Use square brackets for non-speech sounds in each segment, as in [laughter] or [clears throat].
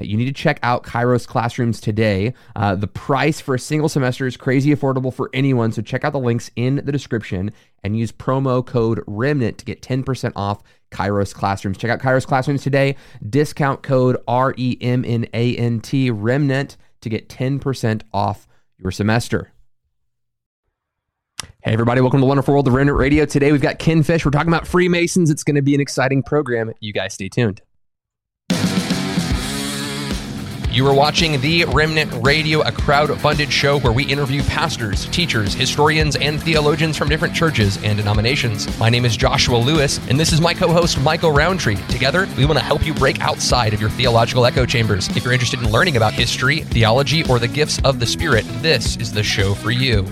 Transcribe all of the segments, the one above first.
You need to check out Kairos Classrooms today. Uh, the price for a single semester is crazy affordable for anyone, so check out the links in the description and use promo code REMNANT to get 10% off Kairos Classrooms. Check out Kairos Classrooms today. Discount code R E M N A N T REMNANT to get 10% off your semester. Hey, everybody, welcome to Wonderful World of Remnant Radio. Today we've got Ken Fish. We're talking about Freemasons. It's going to be an exciting program. You guys stay tuned. You are watching The Remnant Radio, a crowd funded show where we interview pastors, teachers, historians, and theologians from different churches and denominations. My name is Joshua Lewis, and this is my co host, Michael Rowntree. Together, we want to help you break outside of your theological echo chambers. If you're interested in learning about history, theology, or the gifts of the Spirit, this is the show for you.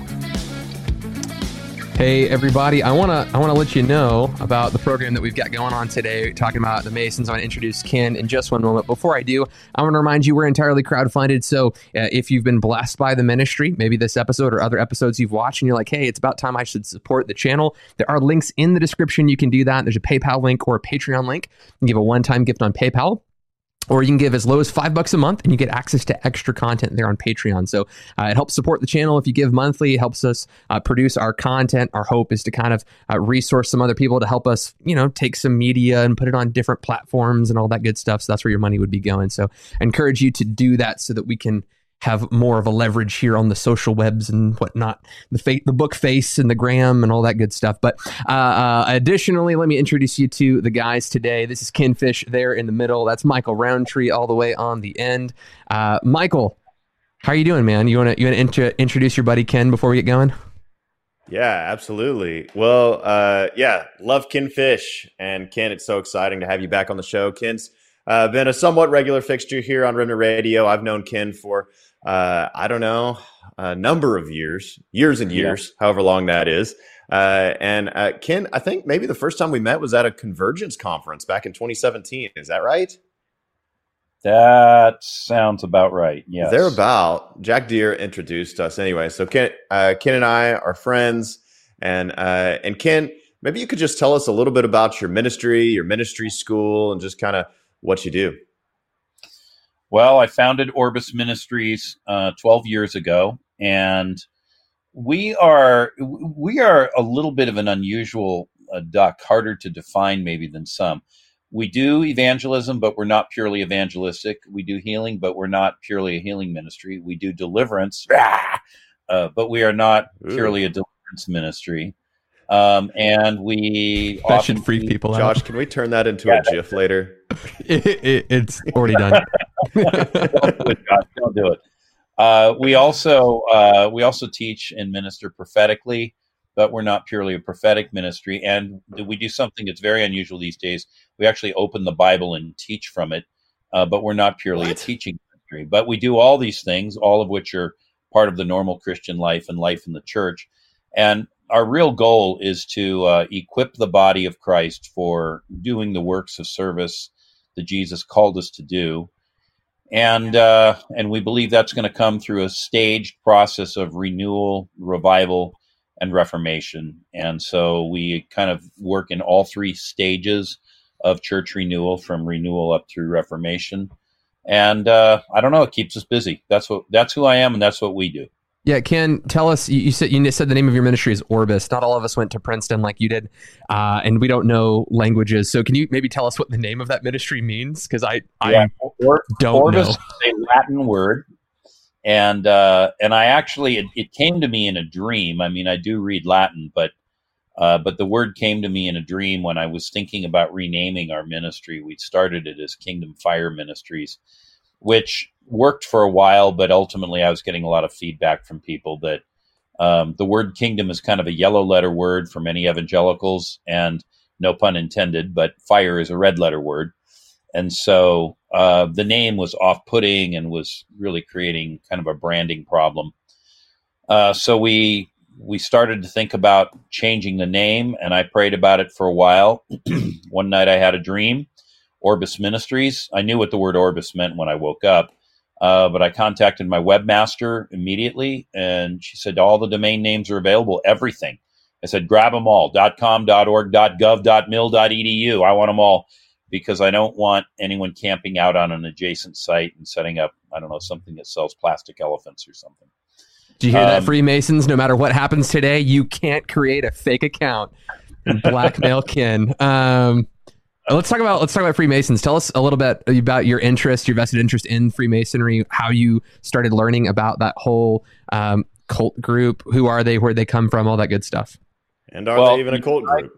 Hey everybody, I wanna I wanna let you know about the program that we've got going on today, talking about the Masons. I want to introduce Ken in just one moment. Before I do, I want to remind you we're entirely crowdfunded. So uh, if you've been blessed by the ministry, maybe this episode or other episodes you've watched, and you're like, hey, it's about time I should support the channel. There are links in the description. You can do that. There's a PayPal link or a Patreon link. You can give a one-time gift on PayPal or you can give as low as five bucks a month and you get access to extra content there on patreon. So uh, it helps support the channel. If you give monthly it helps us uh, produce our content. Our hope is to kind of uh, resource some other people to help us you know take some media and put it on different platforms and all that good stuff. So that's where your money would be going. So i encourage you to do that so that we can have more of a leverage here on the social webs and whatnot, the fa- the book face and the gram and all that good stuff. But uh, uh, additionally, let me introduce you to the guys today. This is Ken Fish there in the middle. That's Michael Rowntree all the way on the end. Uh, Michael, how are you doing, man? You want to you want to intro- introduce your buddy Ken before we get going? Yeah, absolutely. Well, uh, yeah, love Ken Fish and Ken. It's so exciting to have you back on the show. Ken's uh, been a somewhat regular fixture here on Remnant Radio. I've known Ken for uh, I don't know, a number of years, years and years, yeah. however long that is. Uh, and uh, Ken, I think maybe the first time we met was at a convergence conference back in 2017. Is that right? That sounds about right. Yeah, they're about. Jack Deere introduced us anyway. So Ken, uh, Ken and I are friends, and uh, and Ken, maybe you could just tell us a little bit about your ministry, your ministry school, and just kind of what you do. Well, I founded Orbis Ministries uh, 12 years ago, and we are we are a little bit of an unusual uh, duck, harder to define maybe than some. We do evangelism, but we're not purely evangelistic. We do healing, but we're not purely a healing ministry. We do deliverance, uh, but we are not purely a deliverance ministry. Um, and we that should freak people Josh, out. Josh, can we turn that into yeah, a GIF later? [laughs] it, it, it's already done. [laughs] don't do it, Josh. Don't do it. Uh, we also uh, we also teach and minister prophetically, but we're not purely a prophetic ministry. And we do something that's very unusual these days. We actually open the Bible and teach from it, uh, but we're not purely what? a teaching ministry. But we do all these things, all of which are part of the normal Christian life and life in the church. And our real goal is to uh, equip the body of Christ for doing the works of service that Jesus called us to do, and uh, and we believe that's going to come through a staged process of renewal, revival, and reformation. And so we kind of work in all three stages of church renewal, from renewal up through reformation. And uh, I don't know, it keeps us busy. That's what that's who I am, and that's what we do. Yeah, Ken, tell us. You, said you said the name of your ministry is Orbis. Not all of us went to Princeton like you did, uh, and we don't know languages. So, can you maybe tell us what the name of that ministry means? Because I, yeah. I or, don't Orbis know. is a Latin word, and uh, and I actually it, it, came to me in a dream. I mean, I do read Latin, but uh, but the word came to me in a dream when I was thinking about renaming our ministry. We started it as Kingdom Fire Ministries, which worked for a while, but ultimately I was getting a lot of feedback from people that um, the word kingdom is kind of a yellow letter word for many evangelicals, and no pun intended, but fire is a red letter word. And so uh, the name was off putting and was really creating kind of a branding problem. Uh, so we we started to think about changing the name, and I prayed about it for a while. [clears throat] One night I had a dream, Orbis Ministries. I knew what the word Orbis meant when I woke up, uh, but I contacted my webmaster immediately, and she said all the domain names are available, everything. I said, grab them all .com, .org, .gov, .mil, .edu. I want them all because I don't want anyone camping out on an adjacent site and setting up, I don't know, something that sells plastic elephants or something. Do you hear um, that, Freemasons? No matter what happens today, you can't create a fake account and [laughs] blackmail Ken. Um, let's talk about let's talk about Freemasons. Tell us a little bit about your interest, your vested interest in Freemasonry, how you started learning about that whole um, cult group. Who are they? Where they come from? All that good stuff. And are well, they even a cult group?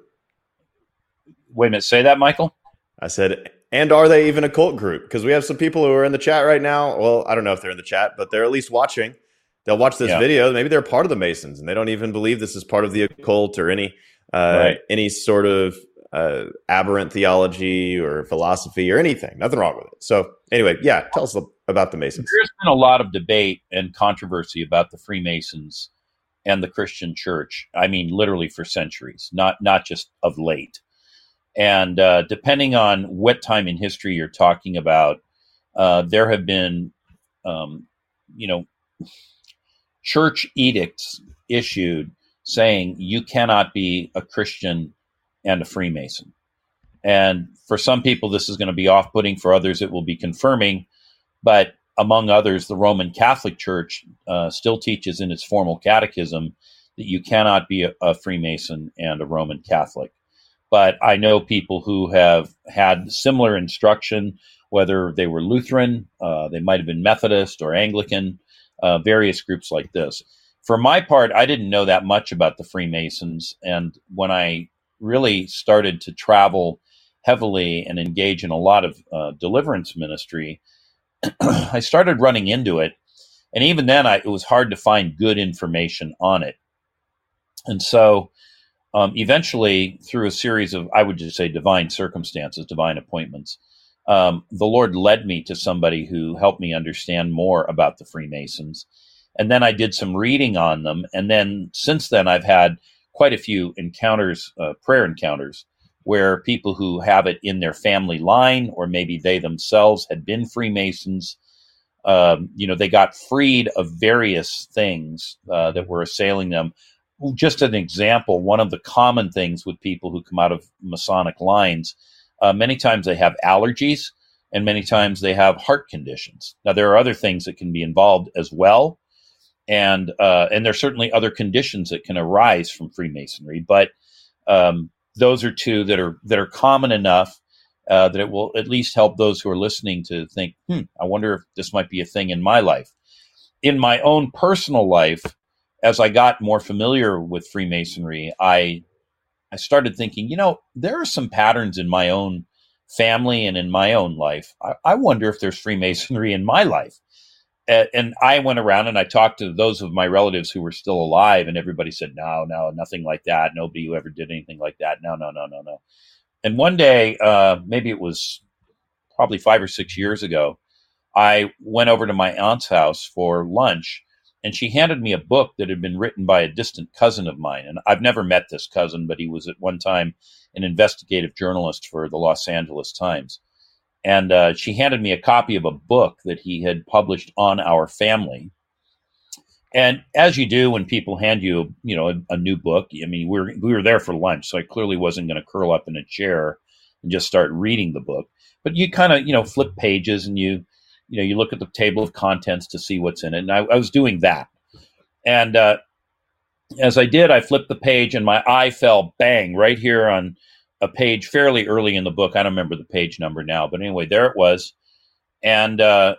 Wait a minute. Say that, Michael. I said, and are they even a cult group? Because we have some people who are in the chat right now. Well, I don't know if they're in the chat, but they're at least watching. They'll watch this yeah. video. Maybe they're part of the Masons, and they don't even believe this is part of the occult or any uh, right. any sort of uh, aberrant theology or philosophy or anything. Nothing wrong with it. So anyway, yeah, tell us about the Masons. There's been a lot of debate and controversy about the Freemasons and the Christian Church. I mean, literally for centuries, not not just of late. And uh, depending on what time in history you're talking about, uh, there have been, um, you know, church edicts issued saying you cannot be a Christian and a Freemason. And for some people, this is going to be off putting. For others, it will be confirming. But among others, the Roman Catholic Church uh, still teaches in its formal catechism that you cannot be a, a Freemason and a Roman Catholic but I know people who have had similar instruction, whether they were Lutheran, uh, they might have been Methodist or Anglican, uh, various groups like this. For my part, I didn't know that much about the Freemasons. And when I really started to travel heavily and engage in a lot of uh, deliverance ministry, [clears throat] I started running into it. And even then, I, it was hard to find good information on it. And so um, eventually, through a series of, I would just say, divine circumstances, divine appointments, um, the Lord led me to somebody who helped me understand more about the Freemasons. And then I did some reading on them. And then since then, I've had quite a few encounters, uh, prayer encounters, where people who have it in their family line, or maybe they themselves had been Freemasons, um, you know, they got freed of various things uh, that were assailing them just an example, one of the common things with people who come out of Masonic lines, uh, many times they have allergies and many times they have heart conditions. Now, there are other things that can be involved as well. And, uh, and there's certainly other conditions that can arise from Freemasonry, but um, those are two that are that are common enough uh, that it will at least help those who are listening to think, hmm, I wonder if this might be a thing in my life. In my own personal life, as I got more familiar with Freemasonry, I I started thinking, you know, there are some patterns in my own family and in my own life. I, I wonder if there's Freemasonry in my life. And, I went around and I talked to those of my relatives who were still alive, and everybody said, no, no, nothing like that. Nobody who ever did anything like that. No, no, no, no, no. And one day, uh, maybe it was probably five or six years ago, I went over to my aunt's house for lunch and she handed me a book that had been written by a distant cousin of mine. And I've never met this cousin, but he was at one time an investigative journalist for the Los Angeles Times. And uh, she handed me a copy of a book that he had published on our family. And as you do when people hand you, you know, a, a new book, I mean, we were, we were there for lunch, so I clearly wasn't going to curl up in a chair and just start reading the book. But you kind of, you know, flip pages and you you know you look at the table of contents to see what's in it and i, I was doing that and uh, as i did i flipped the page and my eye fell bang right here on a page fairly early in the book i don't remember the page number now but anyway there it was and uh,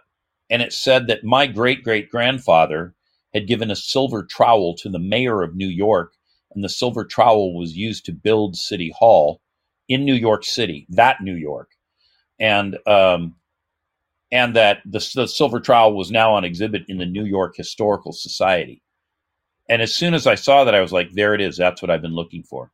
and it said that my great great grandfather had given a silver trowel to the mayor of new york and the silver trowel was used to build city hall in new york city that new york and um, and that the, the silver trowel was now on exhibit in the New York Historical Society. And as soon as I saw that, I was like, there it is. That's what I've been looking for.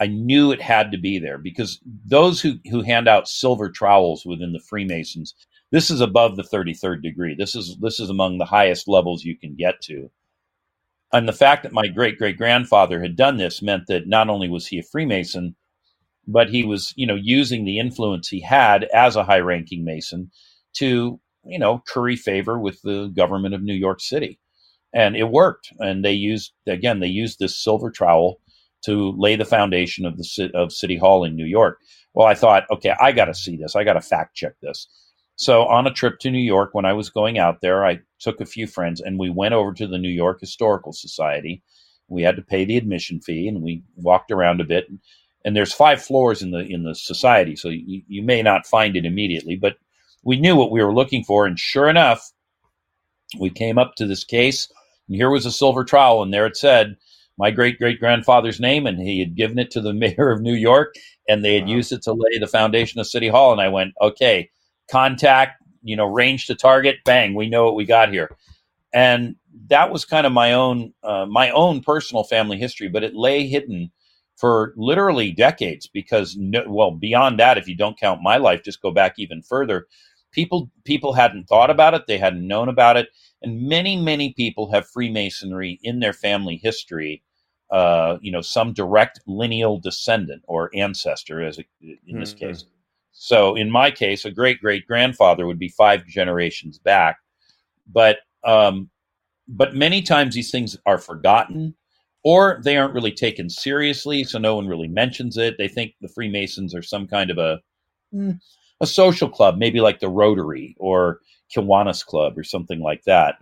I knew it had to be there because those who, who hand out silver trowels within the Freemasons, this is above the 33rd degree. This is this is among the highest levels you can get to. And the fact that my great great grandfather had done this meant that not only was he a Freemason, but he was, you know, using the influence he had as a high ranking Mason to, you know, curry favor with the government of New York City. And it worked. And they used, again, they used this silver trowel to lay the foundation of the of City Hall in New York. Well, I thought, okay, I got to see this. I got to fact check this. So on a trip to New York, when I was going out there, I took a few friends and we went over to the New York Historical Society. We had to pay the admission fee and we walked around a bit. And there's five floors in the in the society, so you, you may not find it immediately, but we knew what we were looking for. And sure enough, we came up to this case, and here was a silver trowel, and there it said my great great grandfather's name, and he had given it to the [laughs] mayor of New York, and they had wow. used it to lay the foundation of City Hall. And I went, okay, contact, you know, range to target, bang, we know what we got here. And that was kind of my own uh, my own personal family history, but it lay hidden for literally decades because no, well beyond that if you don't count my life just go back even further people people hadn't thought about it they hadn't known about it and many many people have freemasonry in their family history uh, you know some direct lineal descendant or ancestor as a, in this mm-hmm. case so in my case, a great great grandfather would be five generations back. But um, but many times these things are forgotten or they aren't really taken seriously, so no one really mentions it. They think the Freemasons are some kind of a hmm, a social club, maybe like the Rotary or Kiwanis Club or something like that.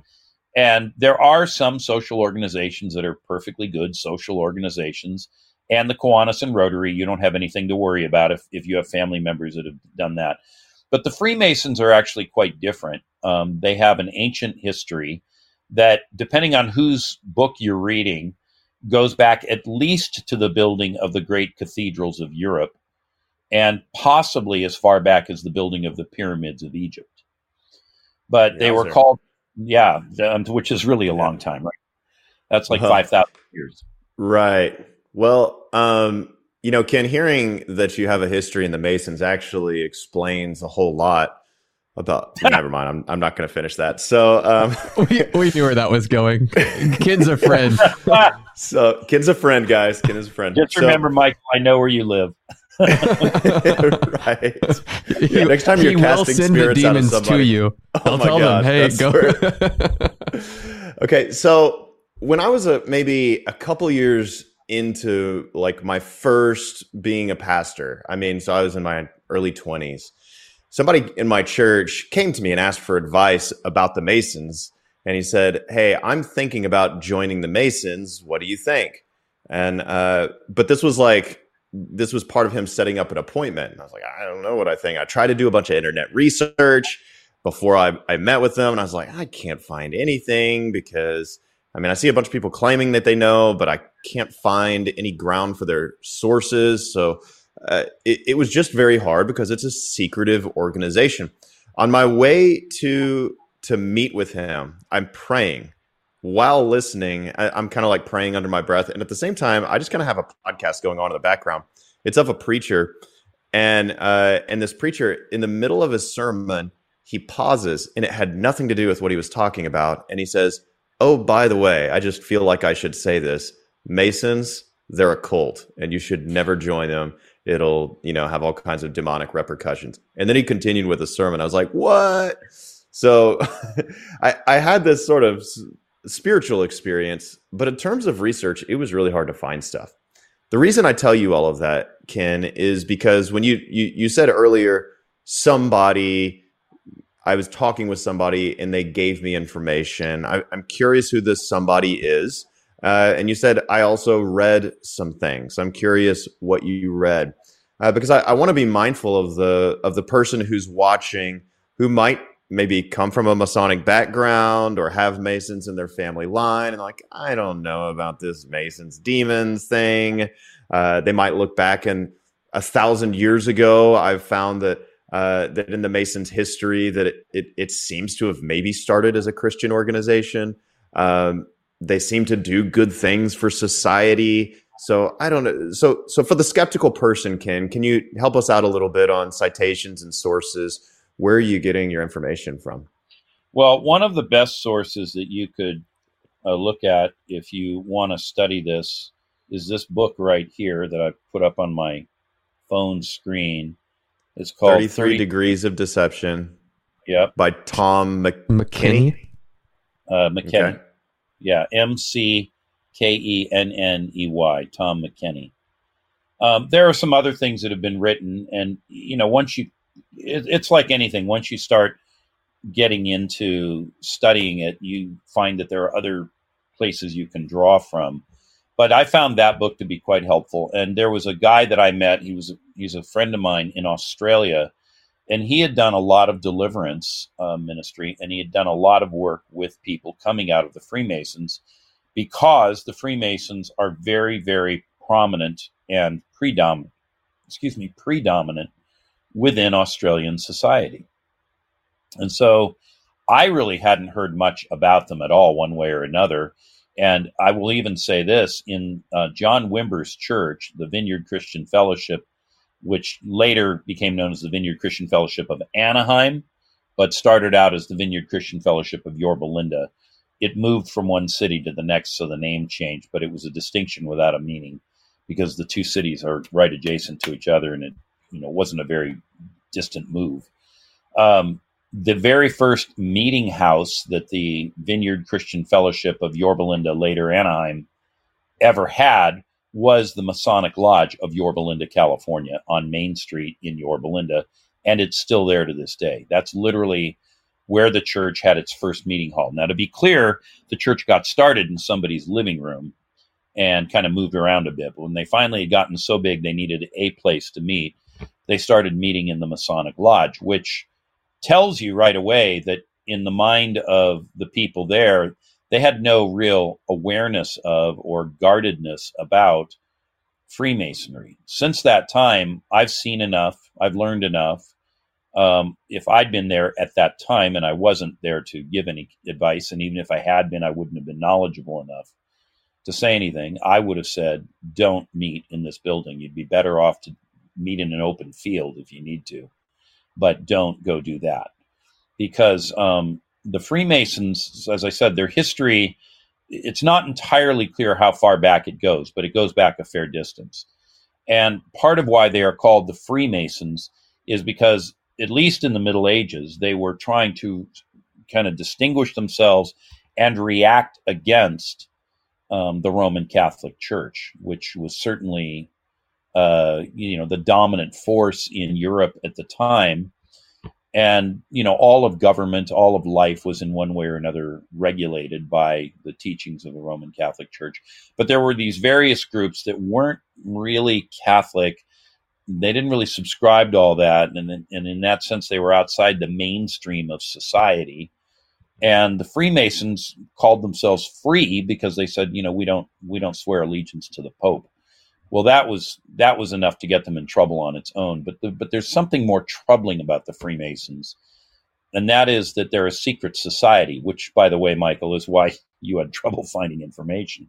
And there are some social organizations that are perfectly good social organizations and the Kiwanis and Rotary, you don't have anything to worry about if, if you have family members that have done that. But the Freemasons are actually quite different. Um, they have an ancient history that, depending on whose book you're reading, goes back at least to the building of the great cathedrals of Europe and possibly as far back as the building of the pyramids of Egypt. But they were called, yeah, which is really a long time, right? That's like uh-huh. 5,000 years. Right. Well, um, you know, Ken, hearing that you have a history in the Masons actually explains a whole lot about. [laughs] never mind. I'm I'm not going to finish that. So um, [laughs] [laughs] we we knew where that was going. Ken's a friend. so Ken's a friend, guys. Ken is a friend. Just so, remember, Mike. I know where you live. Right. Yeah, next time you're casting spirits out of somebody, to you. Oh I'll tell God, them, hey, go. [laughs] okay, so when I was a maybe a couple years into like my first being a pastor. I mean, so I was in my early 20s. Somebody in my church came to me and asked for advice about the Masons. And he said, Hey, I'm thinking about joining the Masons. What do you think? And, uh, but this was like, this was part of him setting up an appointment. And I was like, I don't know what I think. I tried to do a bunch of internet research before I, I met with them. And I was like, I can't find anything because I mean, I see a bunch of people claiming that they know, but I can't find any ground for their sources. So uh, it, it, was just very hard because it's a secretive organization. On my way to to meet with him, I'm praying while listening. I, I'm kind of like praying under my breath, and at the same time, I just kind of have a podcast going on in the background. It's of a preacher, and uh, and this preacher in the middle of his sermon, he pauses, and it had nothing to do with what he was talking about, and he says Oh, by the way, I just feel like I should say this. Masons, they're a cult and you should never join them. It'll, you know, have all kinds of demonic repercussions. And then he continued with a sermon. I was like, what? So [laughs] I, I had this sort of spiritual experience, but in terms of research, it was really hard to find stuff. The reason I tell you all of that, Ken, is because when you, you, you said earlier, somebody I was talking with somebody and they gave me information. I, am curious who this somebody is. Uh, and you said I also read some things. I'm curious what you read uh, because I, I want to be mindful of the of the person who's watching who might maybe come from a Masonic background or have Masons in their family line and like I don't know about this Masons demons thing. Uh, they might look back and a thousand years ago. I've found that uh, that in the Masons' history that it, it, it seems to have maybe started as a Christian organization. Um, they seem to do good things for society. So I don't know. So so for the skeptical person, Ken, can you help us out a little bit on citations and sources? Where are you getting your information from? Well, one of the best sources that you could uh, look at if you want to study this is this book right here that I put up on my phone screen. It's called 33 30 Degrees of Deception Yep, by Tom Mc- McKenney. uh, McKenney. Okay. Yeah, M C K E N N E Y, Tom McKenney. Um, there are some other things that have been written, and you know, once you, it, it's like anything. Once you start getting into studying it, you find that there are other places you can draw from. But I found that book to be quite helpful. And there was a guy that I met. He was he's a friend of mine in Australia, and he had done a lot of deliverance uh, ministry, and he had done a lot of work with people coming out of the Freemasons, because the Freemasons are very, very prominent and predominant. Excuse me, predominant within Australian society. And so I really hadn't heard much about them at all, one way or another. And I will even say this in uh, John Wimber's church, the Vineyard Christian Fellowship, which later became known as the Vineyard Christian Fellowship of Anaheim, but started out as the Vineyard Christian Fellowship of Yorba Linda. It moved from one city to the next, so the name changed, but it was a distinction without a meaning because the two cities are right adjacent to each other, and it you know wasn't a very distant move. Um, the very first meeting house that the Vineyard Christian Fellowship of Yorba Linda, later Anaheim, ever had was the Masonic Lodge of Yorba Linda, California, on Main Street in Yorba Linda, and it's still there to this day. That's literally where the church had its first meeting hall. Now, to be clear, the church got started in somebody's living room and kind of moved around a bit. But when they finally had gotten so big they needed a place to meet, they started meeting in the Masonic Lodge, which tells you right away that in the mind of the people there, they had no real awareness of or guardedness about Freemasonry. Since that time, I've seen enough, I've learned enough. Um, if I'd been there at that time and I wasn't there to give any advice, and even if I had been, I wouldn't have been knowledgeable enough to say anything, I would have said, don't meet in this building. You'd be better off to meet in an open field if you need to, but don't go do that. Because um, the Freemasons, as I said, their history, it's not entirely clear how far back it goes, but it goes back a fair distance. And part of why they are called the Freemasons is because, at least in the Middle Ages, they were trying to kind of distinguish themselves and react against um, the Roman Catholic Church, which was certainly, uh, you know, the dominant force in Europe at the time. And you know, all of government, all of life was in one way or another regulated by the teachings of the Roman Catholic Church. But there were these various groups that weren't really Catholic. They didn't really subscribe to all that, and and in that sense, they were outside the mainstream of society and the freemasons called themselves free because they said you know we don't we don't swear allegiance to the pope well that was that was enough to get them in trouble on its own but the, but there's something more troubling about the freemasons and that is that they're a secret society which by the way michael is why [laughs] you had trouble finding information.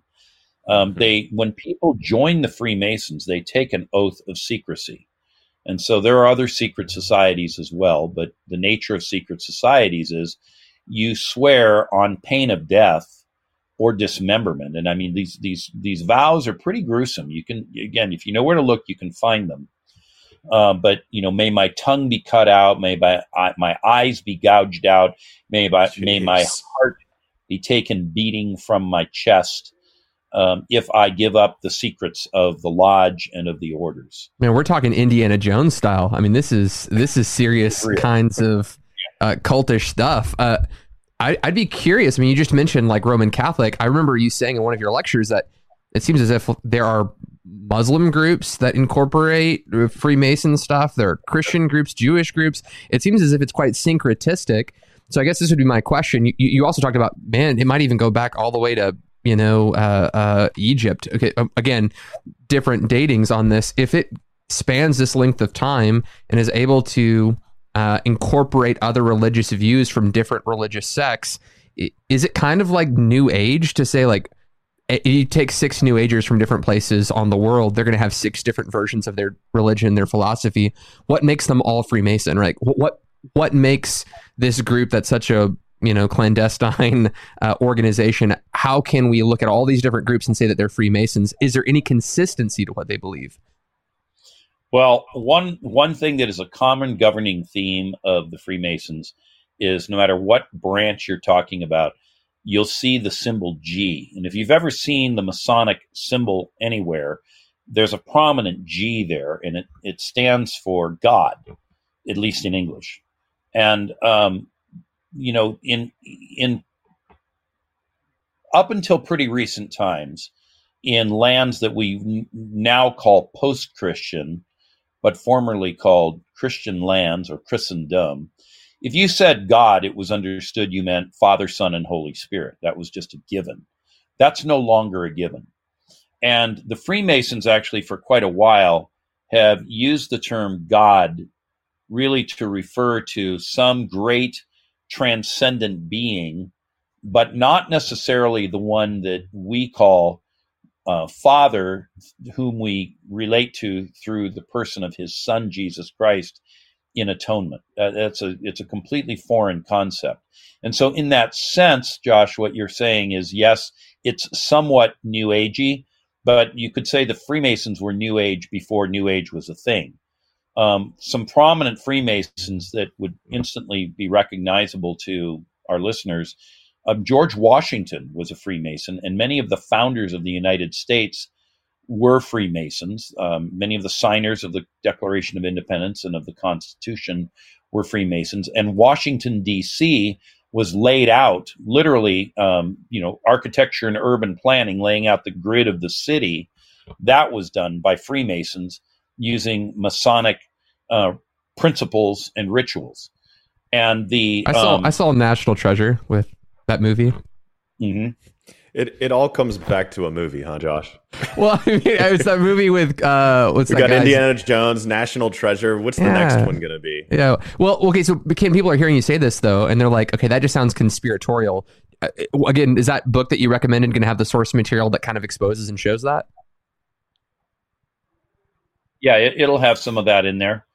Um, they when people join the freemasons they take an oath of secrecy and so there are other secret societies as well but the nature of secret societies is you swear on pain of death or dismemberment. And I mean, these these these vows are pretty gruesome. You can again, if you know where to look, you can find them. Uh, but you know, may my tongue be cut out, may my my eyes be gouged out, may my may my heart be taken beating from my chest. Um, if I give up the secrets of the lodge and of the orders, man, we're talking Indiana Jones style. I mean, this is this is serious kinds of uh, cultish stuff. Uh, I, would be curious. I mean, you just mentioned like Roman Catholic. I remember you saying in one of your lectures that it seems as if there are Muslim groups that incorporate Freemason stuff. There are Christian groups, Jewish groups. It seems as if it's quite syncretistic. So I guess this would be my question. You, you also talked about man, it might even go back all the way to you know uh, uh, Egypt. Okay, um, again, different datings on this. If it spans this length of time and is able to uh, incorporate other religious views from different religious sects. Is it kind of like New Age to say like you take six New Agers from different places on the world, they're going to have six different versions of their religion, their philosophy. What makes them all Freemason? Right? What what makes this group that's such a you know clandestine [laughs] uh, organization how can we look at all these different groups and say that they're freemasons is there any consistency to what they believe well one one thing that is a common governing theme of the freemasons is no matter what branch you're talking about you'll see the symbol g. And if you've ever seen the masonic symbol anywhere there's a prominent g there and it, it stands for god at least in english. And um, you know, in in up until pretty recent times, in lands that we now call post-Christian, but formerly called Christian lands or Christendom, if you said God, it was understood you meant Father, Son, and Holy Spirit. That was just a given. That's no longer a given. And the Freemasons actually, for quite a while, have used the term God really to refer to some great transcendent being, but not necessarily the one that we call uh, Father, whom we relate to through the person of His Son Jesus Christ in atonement. Uh, that's a it's a completely foreign concept, and so in that sense, Josh, what you're saying is yes, it's somewhat New Agey, but you could say the Freemasons were New Age before New Age was a thing um, some prominent Freemasons that would instantly be recognizable to our listeners. Um, George Washington was a Freemason, and many of the founders of the United States were Freemasons. Um, many of the signers of the Declaration of Independence and of the Constitution were Freemasons. And Washington, D.C., was laid out literally, um, you know, architecture and urban planning, laying out the grid of the city. That was done by Freemasons using Masonic uh, principles and rituals. And the I saw um, I saw National Treasure with that movie. Mm-hmm. It it all comes back to a movie, huh, Josh? [laughs] Well, I mean, it's that movie with uh, what's we that got guy's? Indiana Jones, National Treasure. What's the next one gonna be? Yeah. Well, okay. So Ken, people are hearing you say this though, and they're like, okay, that just sounds conspiratorial. Uh, again, is that book that you recommended going to have the source material that kind of exposes and shows that? yeah, it, it'll have some of that in there.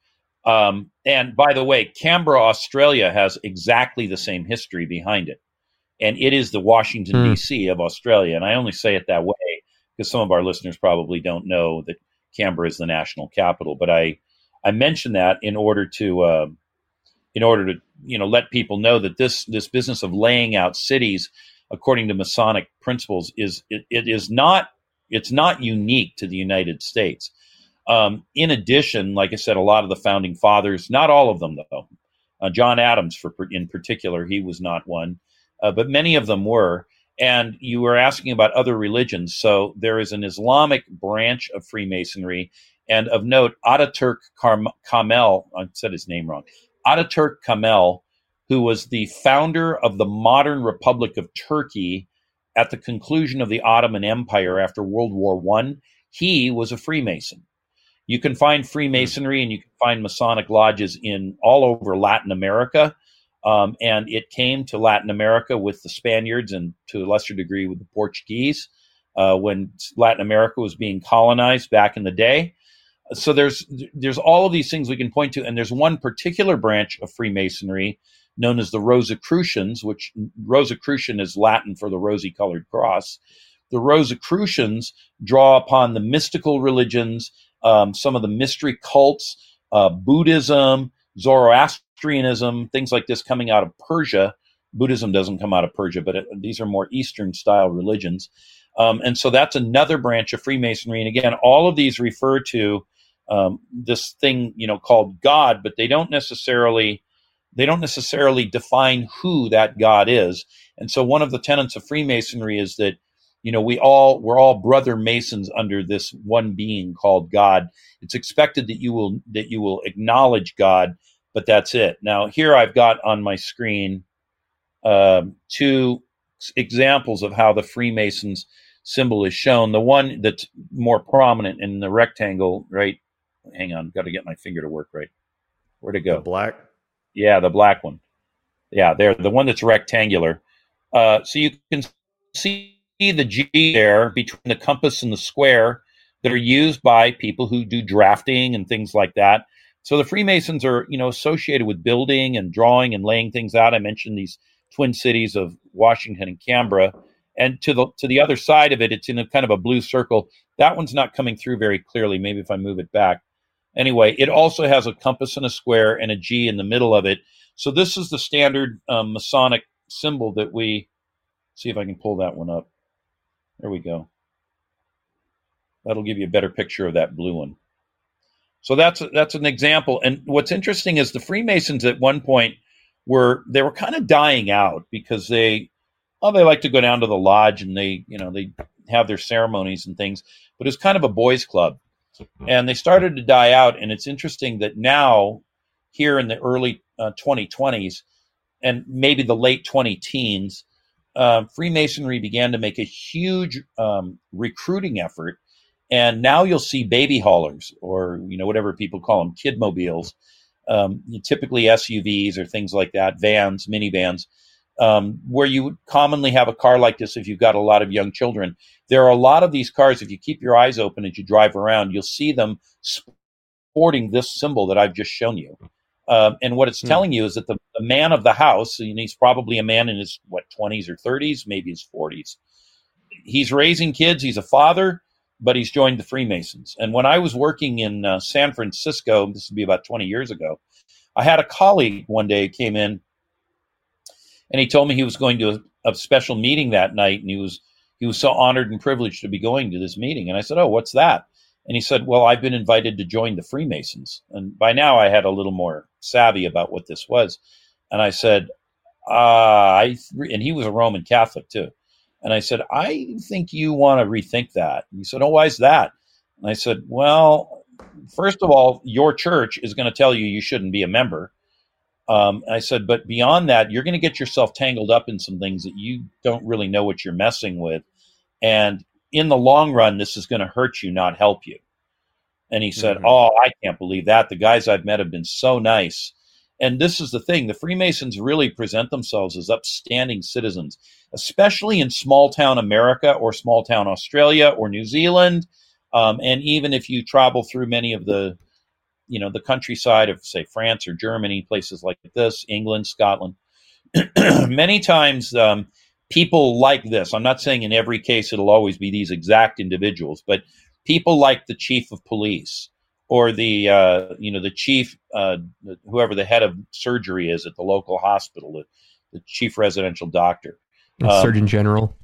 Um, and by the way, Canberra, Australia has exactly the same history behind it. And it is the Washington, Hmm. D.C. of Australia. And I only say it that way because some of our listeners probably don't know that Canberra is the national capital. But I, I mention that in order to, uh, in order to, you know, let people know that this this business of laying out cities according to Masonic principles is it, it is not it's not unique to the United States. Um, in addition, like I said, a lot of the founding fathers, not all of them though, uh, John Adams for in particular, he was not one, uh, but many of them were. And you were asking about other religions, so there is an Islamic branch of Freemasonry, and of note, Ataturk Kamel, I said his name wrong, Ataturk Kamel, who was the founder of the modern Republic of Turkey at the conclusion of the Ottoman Empire after World War One. He was a Freemason. You can find Freemasonry and you can find Masonic lodges in all over Latin America. Um, and it came to Latin America with the Spaniards and to a lesser degree with the Portuguese uh, when Latin America was being colonized back in the day. So there's there's all of these things we can point to, and there's one particular branch of Freemasonry known as the Rosicrucians, which Rosicrucian is Latin for the rosy colored cross. The Rosicrucians draw upon the mystical religions um, some of the mystery cults, uh, Buddhism, Zoroastrianism, things like this coming out of Persia. Buddhism doesn't come out of Persia, but it, these are more Eastern style religions. Um, and so that's another branch of Freemasonry. And again, all of these refer to um, this thing, you know, called God, but they don't necessarily they don't necessarily define who that God is. And so one of the tenets of Freemasonry is that you know we all we're all brother masons under this one being called god it's expected that you will that you will acknowledge god but that's it. Now here i've got on my screen um, two examples of how the freemasons symbol is shown. The one that's more prominent in the rectangle right hang on got to get my finger to work right. Where to go? The black. yeah the black one. Yeah there the one that's rectangular. Uh, so you can see the G there between the compass and the square that are used by people who do drafting and things like that. So the Freemasons are, you know, associated with building and drawing and laying things out. I mentioned these twin cities of Washington and Canberra. And to the to the other side of it, it's in a kind of a blue circle. That one's not coming through very clearly. Maybe if I move it back. Anyway, it also has a compass and a square and a G in the middle of it. So this is the standard um, Masonic symbol that we see if I can pull that one up. There we go. That'll give you a better picture of that blue one. So that's that's an example. And what's interesting is the Freemasons at one point were they were kind of dying out because they oh they like to go down to the lodge and they you know they have their ceremonies and things, but it's kind of a boys' club, and they started to die out. And it's interesting that now here in the early uh, 2020s and maybe the late 20 teens, uh, Freemasonry began to make a huge um, recruiting effort and now you'll see baby haulers or, you know, whatever people call them, kid mobiles, um, typically SUVs or things like that, vans, minivans, um, where you would commonly have a car like this if you've got a lot of young children. There are a lot of these cars, if you keep your eyes open as you drive around, you'll see them sporting this symbol that I've just shown you. Uh, and what it's hmm. telling you is that the, the man of the house, and he's probably a man in his, what, 20s or 30s, maybe his 40s. He's raising kids, he's a father but he's joined the Freemasons. And when I was working in uh, San Francisco, this would be about 20 years ago, I had a colleague one day came in and he told me he was going to a, a, special meeting that night and he was he was so honored and privileged to be going to this meeting. And I said, "Oh, what's that?" And he said, "Well, I've been invited to join the Freemasons." And by now I had a little more savvy about what this was. And I said, uh, I and he was a Roman Catholic too. And I said, I think you want to rethink that. And he said, Oh, why is that? And I said, Well, first of all, your church is going to tell you you shouldn't be a member. Um, I said, but beyond that, you're going to get yourself tangled up in some things that you don't really know what you're messing with. And in the long run, this is going to hurt you, not help you. And he said, mm-hmm. Oh, I can't believe that. The guys I've met have been so nice. And this is the thing the Freemasons really present themselves as upstanding citizens, especially in small town America or small town Australia or New Zealand. Um, and even if you travel through many of the you know the countryside of say France or Germany, places like this, England, Scotland, [clears throat] many times um, people like this. I'm not saying in every case it'll always be these exact individuals, but people like the chief of police or the uh, you know the chief uh, whoever the head of surgery is at the local hospital the, the chief residential doctor. Um, surgeon general?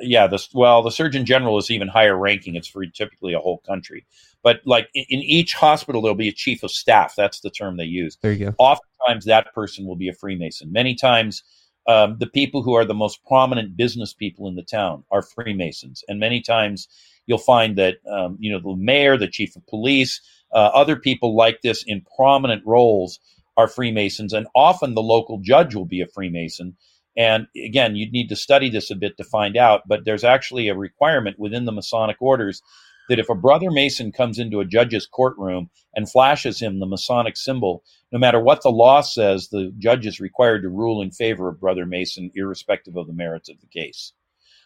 Yeah the well the surgeon general is even higher ranking. It's for typically a whole country. But like in, in each hospital there'll be a chief of staff. That's the term they use. There you go. Oftentimes that person will be a freemason. Many times um, the people who are the most prominent business people in the town are freemasons. And many times you'll find that um, you know the mayor the chief of police uh, other people like this in prominent roles are Freemasons, and often the local judge will be a Freemason. And again, you'd need to study this a bit to find out, but there's actually a requirement within the Masonic orders that if a brother Mason comes into a judge's courtroom and flashes him the Masonic symbol, no matter what the law says, the judge is required to rule in favor of brother Mason, irrespective of the merits of the case.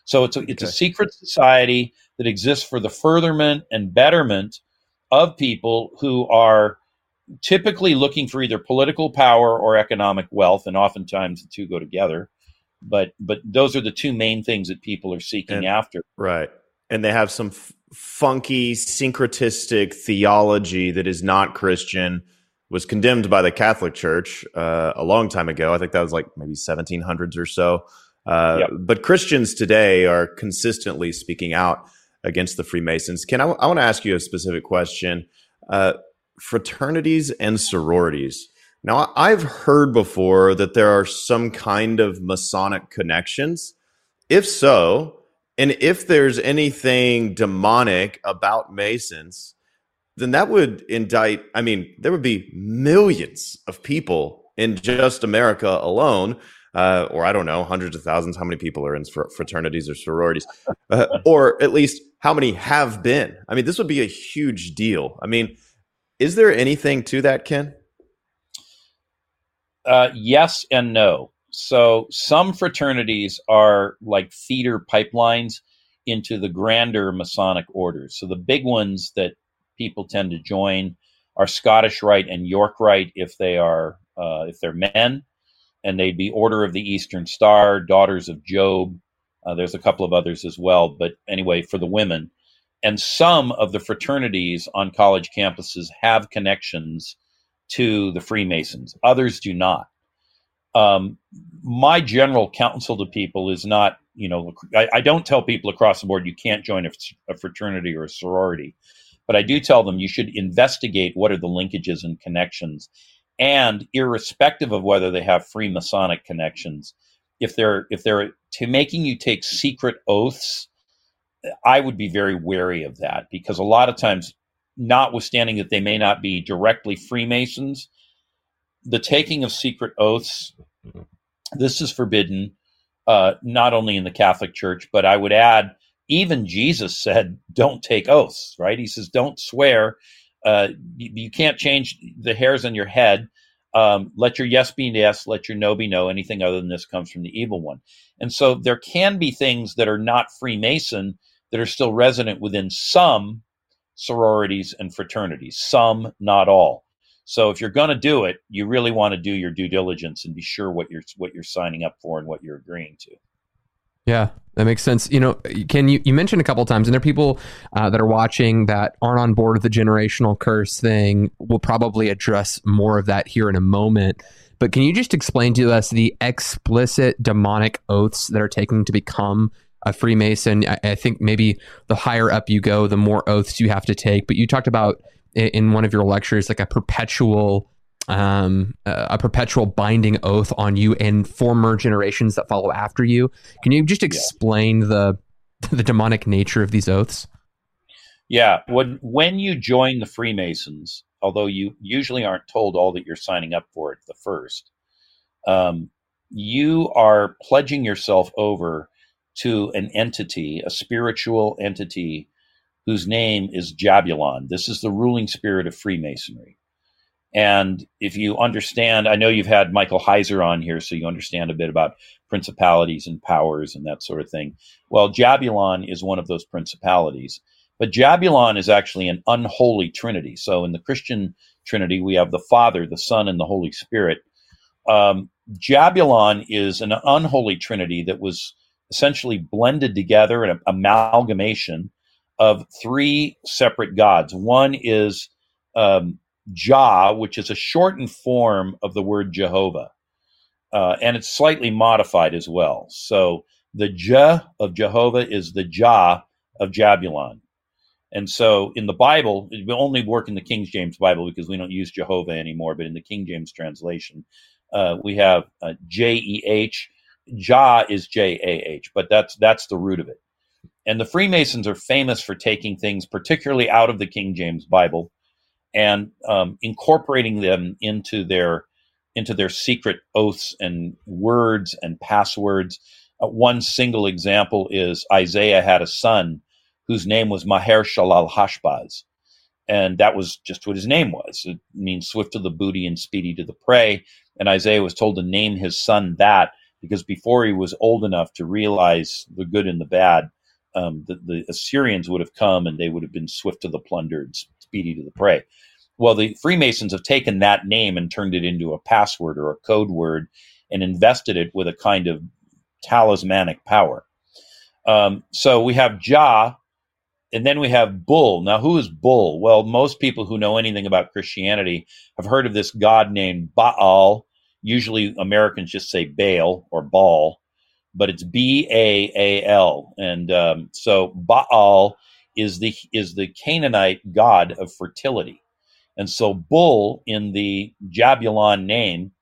So it's a, it's a secret society that exists for the furtherment and betterment of people who are typically looking for either political power or economic wealth, and oftentimes the two go together. But but those are the two main things that people are seeking and, after. Right, and they have some f- funky syncretistic theology that is not Christian. Was condemned by the Catholic Church uh, a long time ago. I think that was like maybe 1700s or so. Uh, yep. But Christians today are consistently speaking out against the Freemasons. Ken, I, w- I want to ask you a specific question. Uh, fraternities and sororities. Now, I've heard before that there are some kind of Masonic connections. If so, and if there's anything demonic about Masons, then that would indict, I mean, there would be millions of people in just America alone uh, or I don't know, hundreds of thousands. How many people are in fraternities or sororities, uh, or at least how many have been? I mean, this would be a huge deal. I mean, is there anything to that, Ken? Uh, yes and no. So some fraternities are like feeder pipelines into the grander Masonic orders. So the big ones that people tend to join are Scottish Rite and York Rite if they are uh, if they're men, and they'd be Order of the Eastern Star, Daughters of Job. Uh, there's a couple of others as well, but anyway, for the women. And some of the fraternities on college campuses have connections to the Freemasons, others do not. Um, my general counsel to people is not, you know, I, I, don't tell people across the board you can't join a, a fraternity or a sorority, but I do tell them you should investigate what are the linkages and connections and irrespective of whether they have Freemasonic connections, if they're if they're to making you take secret oaths, I would be very wary of that because a lot of times, notwithstanding that they may not be directly Freemasons, the taking of secret oaths, this is forbidden, uh, not only in the Catholic Church, but I would add, even Jesus said, "Don't take oaths." Right? He says, "Don't swear." Uh, you, you, can't change the hairs on your head. Um, let your yes be yes, let your no be no. Anything other than this comes from the evil one. And so there can be things that are not Freemason that are still resident within some sororities and fraternities, some, not all. So if you're going to do it, you really want to do your due diligence and be sure what you're what you're signing up for and what you're agreeing to. Yeah, that makes sense. You know, can you you mentioned a couple times, and there are people uh, that are watching that aren't on board with the generational curse thing. We'll probably address more of that here in a moment. But can you just explain to us the explicit demonic oaths that are taken to become a Freemason? I, I think maybe the higher up you go, the more oaths you have to take. But you talked about in one of your lectures like a perpetual um, a perpetual binding oath on you and former generations that follow after you. Can you just explain yeah. the [laughs] the demonic nature of these oaths? Yeah, when when you join the Freemasons, although you usually aren't told all that you're signing up for at the first, um, you are pledging yourself over to an entity, a spiritual entity, whose name is Jabulon. This is the ruling spirit of Freemasonry. And if you understand, I know you've had Michael Heiser on here, so you understand a bit about principalities and powers and that sort of thing. Well, Jabulon is one of those principalities. But Jabulon is actually an unholy trinity. So in the Christian Trinity, we have the Father, the Son, and the Holy Spirit. Um, Jabulon is an unholy trinity that was essentially blended together an amalgamation of three separate gods. One is um, Jah, which is a shortened form of the word Jehovah. Uh, and it's slightly modified as well. So the Jah of Jehovah is the Jah of Jabulon. And so in the Bible, it will only work in the King James Bible because we don't use Jehovah anymore, but in the King James translation, uh, we have uh, J E H. Jah is J A H, but that's that's the root of it. And the Freemasons are famous for taking things, particularly out of the King James Bible, and um, incorporating them into their into their secret oaths and words and passwords. Uh, one single example is Isaiah had a son whose name was Maher Shalal Hashbaz. And that was just what his name was. It means swift to the booty and speedy to the prey. And Isaiah was told to name his son that because before he was old enough to realize the good and the bad, um, the, the Assyrians would have come and they would have been swift to the plunder and speedy to the prey. Well, the Freemasons have taken that name and turned it into a password or a code word and invested it with a kind of talismanic power. Um, so we have Jah, and then we have Bull. Now, who is Bull? Well, most people who know anything about Christianity have heard of this god named Baal. Usually, Americans just say Baal or Baal, but it's B A A L, and um, so Baal is the is the Canaanite god of fertility. And so bull in the Jabulon name,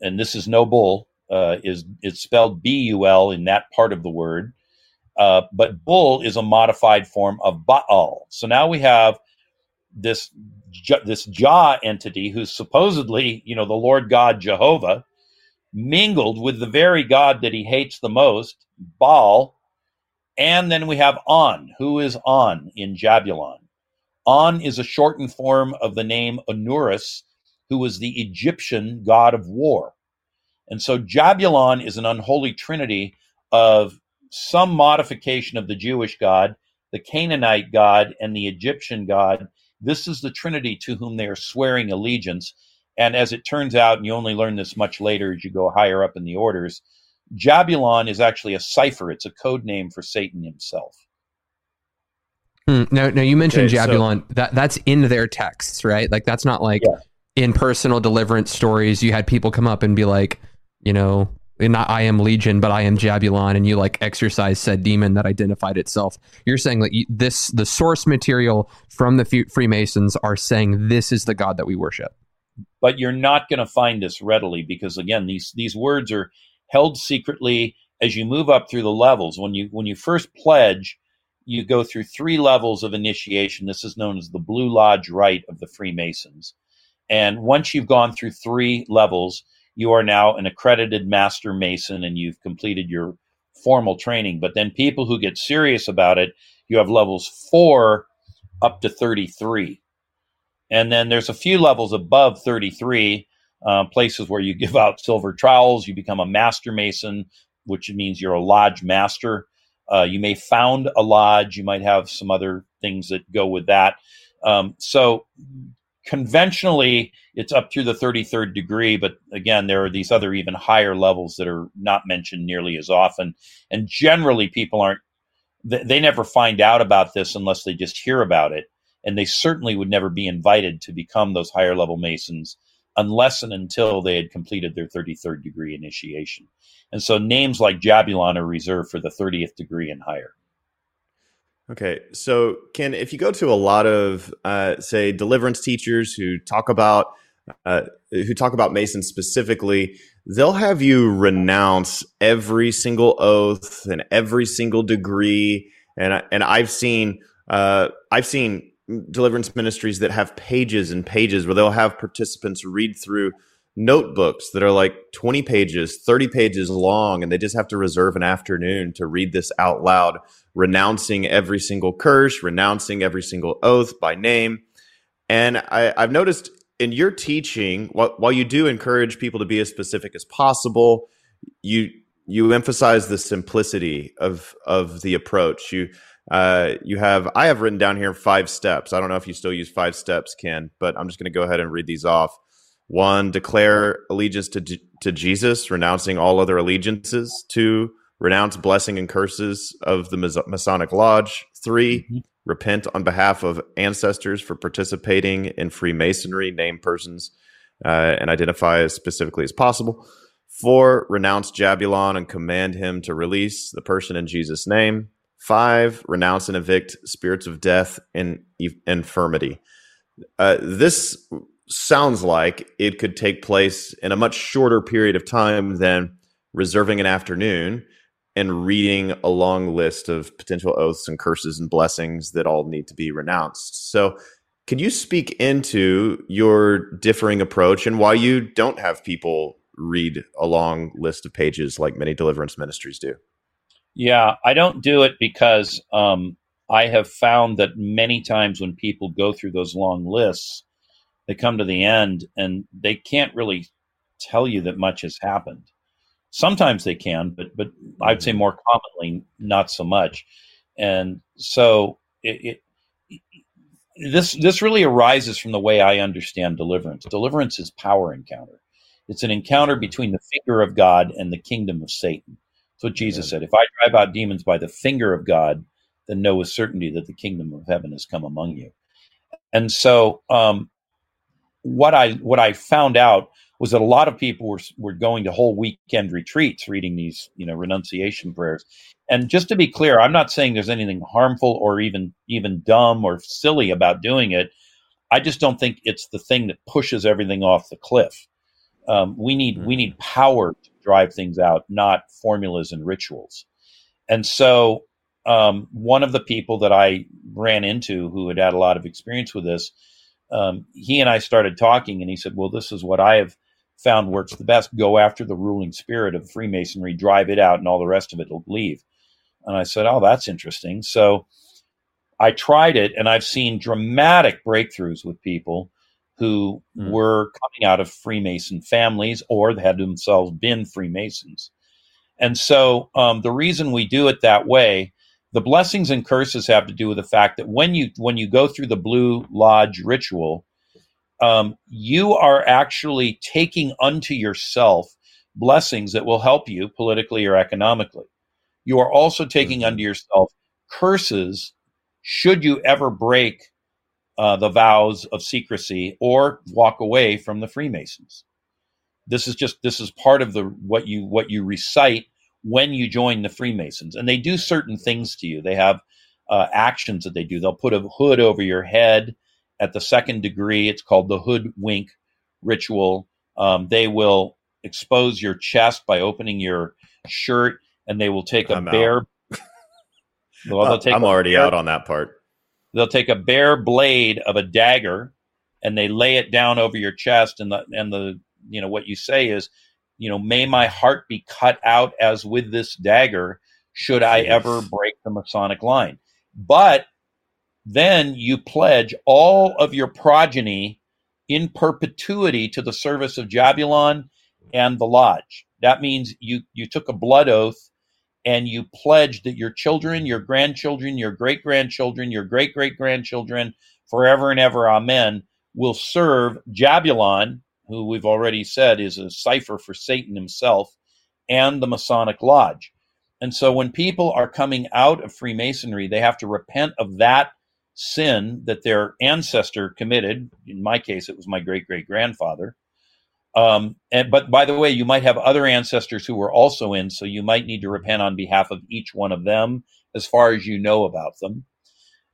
and this is no bull, uh, is it's spelled B-U-L in that part of the word. Uh, but bull is a modified form of Baal. So now we have this this Jah entity who's supposedly, you know, the Lord God Jehovah, mingled with the very God that he hates the most, Baal. And then we have On. Who is On in Jabulon? On is a shortened form of the name Anubis, who was the Egyptian god of war. And so Jabulon is an unholy trinity of some modification of the Jewish god, the Canaanite god, and the Egyptian god. This is the trinity to whom they are swearing allegiance. And as it turns out, and you only learn this much later as you go higher up in the orders, Jabulon is actually a cipher. It's a code name for Satan himself. Hmm. Now, now you mentioned okay, Jabulon. So, that that's in their texts, right? Like that's not like yeah. in personal deliverance stories. You had people come up and be like, you know, not I am Legion, but I am Jabulon, and you like exorcise said demon that identified itself. You're saying that you, this the source material from the Freemasons are saying this is the God that we worship. But you're not going to find this readily because again, these these words are held secretly as you move up through the levels. When you when you first pledge, you go through three levels of initiation. This is known as the Blue Lodge Rite of the Freemasons. And once you've gone through three levels, you are now an accredited master mason and you've completed your formal training. But then people who get serious about it, you have levels four up to 33. And then there's a few levels above 33, uh, places where you give [laughs] out silver trowels, you become a master mason, which means you're a lodge master. Uh, you may found a lodge, you might have some other things that go with that. Um, so conventionally it's up through the 33rd degree but again there are these other even higher levels that are not mentioned nearly as often and generally people aren't they, they never find out about this unless they just hear about it and they certainly would never be invited to become those higher level masons unless and until they had completed their 33rd degree initiation. And so names like jabulon are reserved for the 30th degree and higher. Okay, so Ken, if you go to a lot of, uh, say, deliverance teachers who talk about uh, who talk about Mason specifically, they'll have you renounce every single oath and every single degree, and and I've seen uh, I've seen deliverance ministries that have pages and pages where they'll have participants read through notebooks that are like 20 pages, 30 pages long, and they just have to reserve an afternoon to read this out loud renouncing every single curse, renouncing every single oath by name. And I, have noticed in your teaching, while, while you do encourage people to be as specific as possible, you you emphasize the simplicity of of the approach. You uh, you have I have written down here five steps. I don't know if you still use five steps, Ken, but I'm just going to go ahead and read these off. One, declare allegiance to to Jesus, renouncing all other allegiances. Two, renounce blessing and curses of the Masonic Lodge. 3 mm-hmm. repent on behalf of ancestors for participating in Freemasonry, name persons, uh, and identify as specifically as possible. Four, renounce Jabulon and command him to release the person in Jesus' name. Five, renounce and evict spirits of death and infirmity. Uh, this sounds like it could take place in a much shorter period of time than reserving an afternoon and reading a long list of potential oaths and curses and blessings that all need to be renounced. So, can you speak into your differing approach and why you don't have people read a long list of pages like many deliverance ministries do? Yeah, I don't do it because um, I have found that many times when people go through those long lists, they come to the end and they can't really tell you that much has happened. Sometimes they can, but but I'd say mm-hmm. more commonly not so much. And so it, it this this really arises from the way I understand deliverance. Deliverance is power encounter. It's an encounter between the finger of God and the kingdom of Satan. That's what Jesus said. If I drive out demons by the finger of God, then know with certainty that the kingdom of heaven has come among you. And so, um, what I what I found out was that a lot of people were were going to whole weekend retreats reading these you know renunciation prayers and just to be clear i'm not saying there's anything harmful or even even dumb or silly about doing it i just don't think it's the thing that pushes everything off the cliff um, we need mm-hmm. we need power to drive things out not formulas and rituals and so um, one of the people that i ran into who had had a lot of experience with this um, he and I started talking, and he said, "Well, this is what I have found works the best. Go after the ruling spirit of Freemasonry, drive it out, and all the rest of it will leave. And I said, Oh, that's interesting. So I tried it, and I've seen dramatic breakthroughs with people who mm. were coming out of Freemason families or had themselves been Freemasons. And so um, the reason we do it that way, the blessings and curses have to do with the fact that when you when you go through the Blue Lodge ritual, um, you are actually taking unto yourself blessings that will help you politically or economically. You are also taking mm-hmm. unto yourself curses should you ever break uh, the vows of secrecy or walk away from the Freemasons. This is just this is part of the what you what you recite when you join the Freemasons, and they do certain things to you. They have uh, actions that they do. They'll put a hood over your head at the second degree. It's called the hood wink ritual. Um, they will expose your chest by opening your shirt, and they will take a I'm bare. [laughs] well, take I'm already bare, out on that part. They'll take a bare blade of a dagger, and they lay it down over your chest, and the and the you know what you say is, you know, may my heart be cut out as with this dagger, should I ever break the Masonic line. But then you pledge all of your progeny in perpetuity to the service of Jabulon and the lodge. That means you, you took a blood oath and you pledge that your children, your grandchildren, your great grandchildren, your great great grandchildren, forever and ever, amen, will serve Jabulon, who we've already said is a cipher for Satan himself, and the Masonic Lodge. And so when people are coming out of Freemasonry, they have to repent of that sin that their ancestor committed. In my case, it was my great great grandfather. Um, and but by the way, you might have other ancestors who were also in, so you might need to repent on behalf of each one of them, as far as you know about them.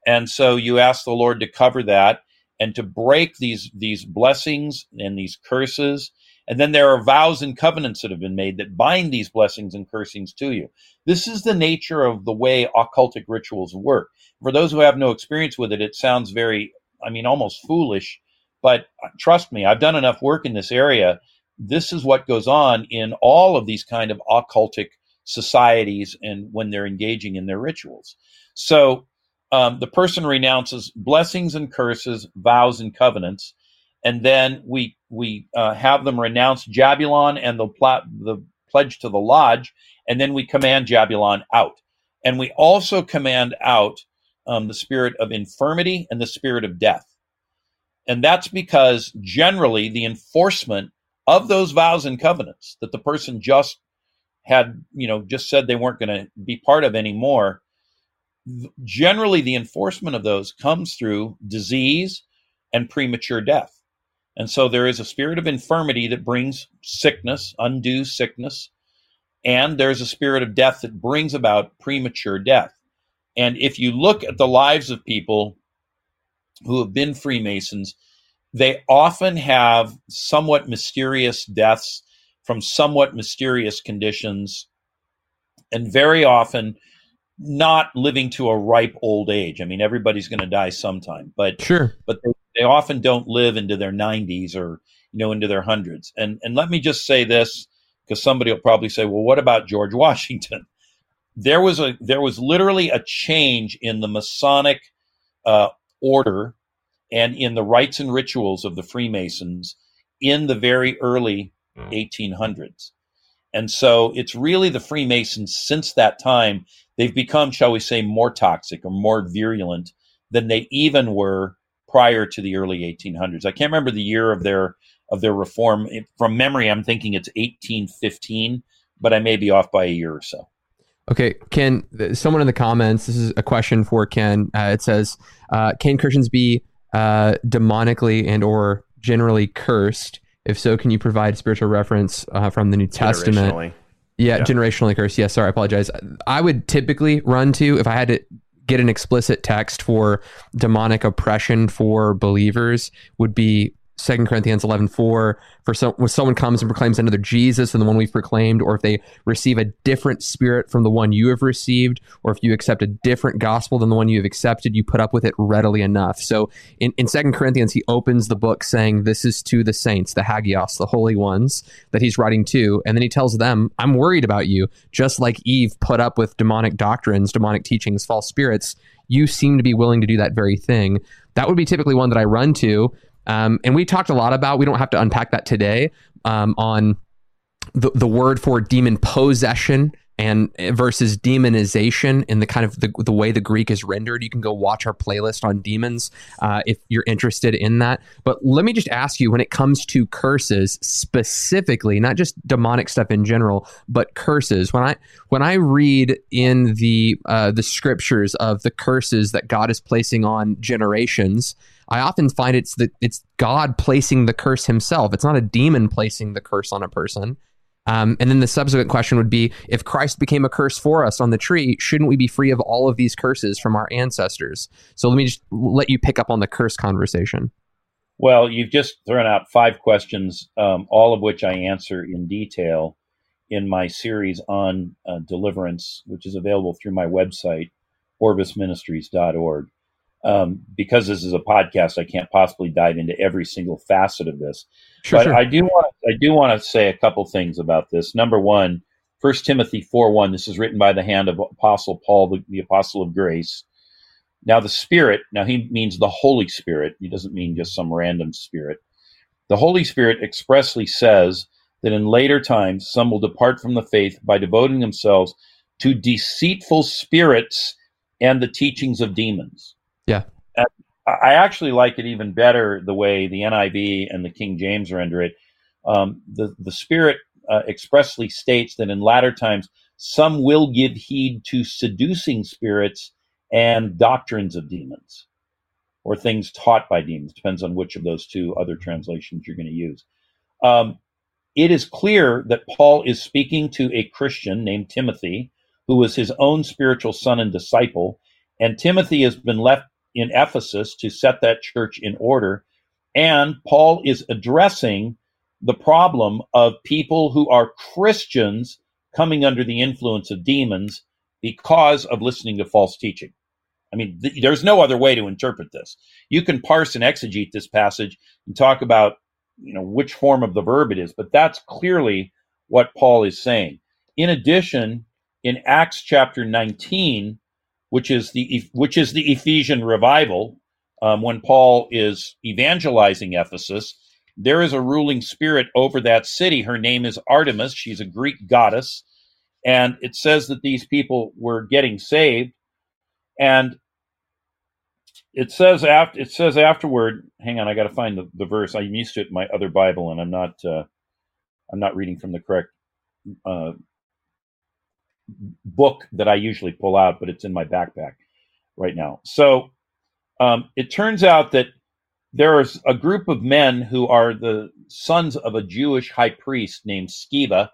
And so you ask the Lord to cover that and to break these these blessings and these curses. And then there are vows and covenants that have been made that bind these blessings and cursings to you. This is the nature of the way occultic rituals work for those who have no experience with it, it sounds very, I mean, almost foolish. But trust me, I've done enough work in this area. This is what goes on in all of these kind of occultic societies and when they're engaging in their rituals. So um, the person renounces blessings and curses, vows and covenants, and then we we uh, have them renounce Jabulon and the the pledge to the lodge, and then we command Jabulon out, and we also command out um, the spirit of infirmity and the spirit of death. And that's because generally the enforcement of those vows and covenants that the person just had, you know, just said they weren't going to be part of anymore, generally the enforcement of those comes through disease and premature death. And so there is a spirit of infirmity that brings sickness, undue sickness, and there's a spirit of death that brings about premature death. And if you look at the lives of people who have been Freemasons, they often have somewhat mysterious deaths from somewhat mysterious conditions, and very often not living to a ripe old age. I mean, everybody's going to die sometime, but sure, but they, they often don't live into their 90s or you know into their hundreds. And and let me just say this because somebody will probably say, well, what about George [laughs] Washington? there was a there was literally a change in the Masonic uh, order and in the rites and rituals of the Freemasons in the very early 1800s. Hmm. And so it's really the Freemasons since that time, they've become, shall we say, more toxic or more virulent than they even were prior to the early 1800s. I can't remember the year of their of their reform. From memory, I'm thinking it's 1815, but I may be off by a year or so. Okay, Ken, someone in the comments, this is a question for Ken. Uh, it says, uh, can Christians be uh, demonically and or generally cursed? If so, can you provide spiritual reference uh, from the New Testament? Yeah, yeah, generationally cursed. Yes, yeah, sorry, I apologize. I would typically run to, if I had to get an explicit text for demonic oppression for believers, would be Second Corinthians 11, 4, for some, when someone comes and proclaims another Jesus than the one we've proclaimed, or if they receive a different spirit from the one you have received, or if you accept a different gospel than the one you have accepted, you put up with it readily enough. So in, in 2 Corinthians, he opens the book saying, This is to the saints, the Hagios, the holy ones that he's writing to. And then he tells them, I'm worried about you. Just like Eve put up with demonic doctrines, demonic teachings, false spirits, you seem to be willing to do that very thing. That would be typically one that I run to um, and we talked a lot about, we don't have to unpack that today, um, on the, the word for demon possession and versus demonization in the kind of the, the way the Greek is rendered. You can go watch our playlist on demons uh, if you're interested in that. But let me just ask you when it comes to curses specifically, not just demonic stuff in general, but curses. When I when I read in the uh, the scriptures of the curses that God is placing on generations, I often find it's that it's God placing the curse Himself. It's not a demon placing the curse on a person. Um, and then the subsequent question would be if Christ became a curse for us on the tree, shouldn't we be free of all of these curses from our ancestors? So let me just let you pick up on the curse conversation. Well, you've just thrown out five questions, um, all of which I answer in detail in my series on uh, deliverance, which is available through my website, orbisministries.org. Um, because this is a podcast, I can't possibly dive into every single facet of this. Sure, but sure. I do want I do want to say a couple things about this. Number one, First Timothy four one. This is written by the hand of Apostle Paul, the, the Apostle of Grace. Now the Spirit. Now he means the Holy Spirit. He doesn't mean just some random spirit. The Holy Spirit expressly says that in later times some will depart from the faith by devoting themselves to deceitful spirits and the teachings of demons. Yeah. And I actually like it even better the way the NIV and the King James render it. Um, the the Spirit uh, expressly states that in latter times some will give heed to seducing spirits and doctrines of demons, or things taught by demons. Depends on which of those two other translations you're going to use. Um, it is clear that Paul is speaking to a Christian named Timothy, who was his own spiritual son and disciple, and Timothy has been left in Ephesus to set that church in order. And Paul is addressing the problem of people who are Christians coming under the influence of demons because of listening to false teaching. I mean, th- there's no other way to interpret this. You can parse and exegete this passage and talk about, you know, which form of the verb it is, but that's clearly what Paul is saying. In addition, in Acts chapter 19, which is the which is the Ephesian revival. Um, when Paul is evangelizing Ephesus, there is a ruling spirit over that city. Her name is Artemis. She's a Greek goddess, and it says that these people were getting saved. And it says after it says afterward. Hang on, I got to find the, the verse. I'm used to it in my other Bible, and I'm not uh, I'm not reading from the correct uh, book that I usually pull out, but it's in my backpack right now. So um, it turns out that there's a group of men who are the sons of a Jewish high priest named Sceva,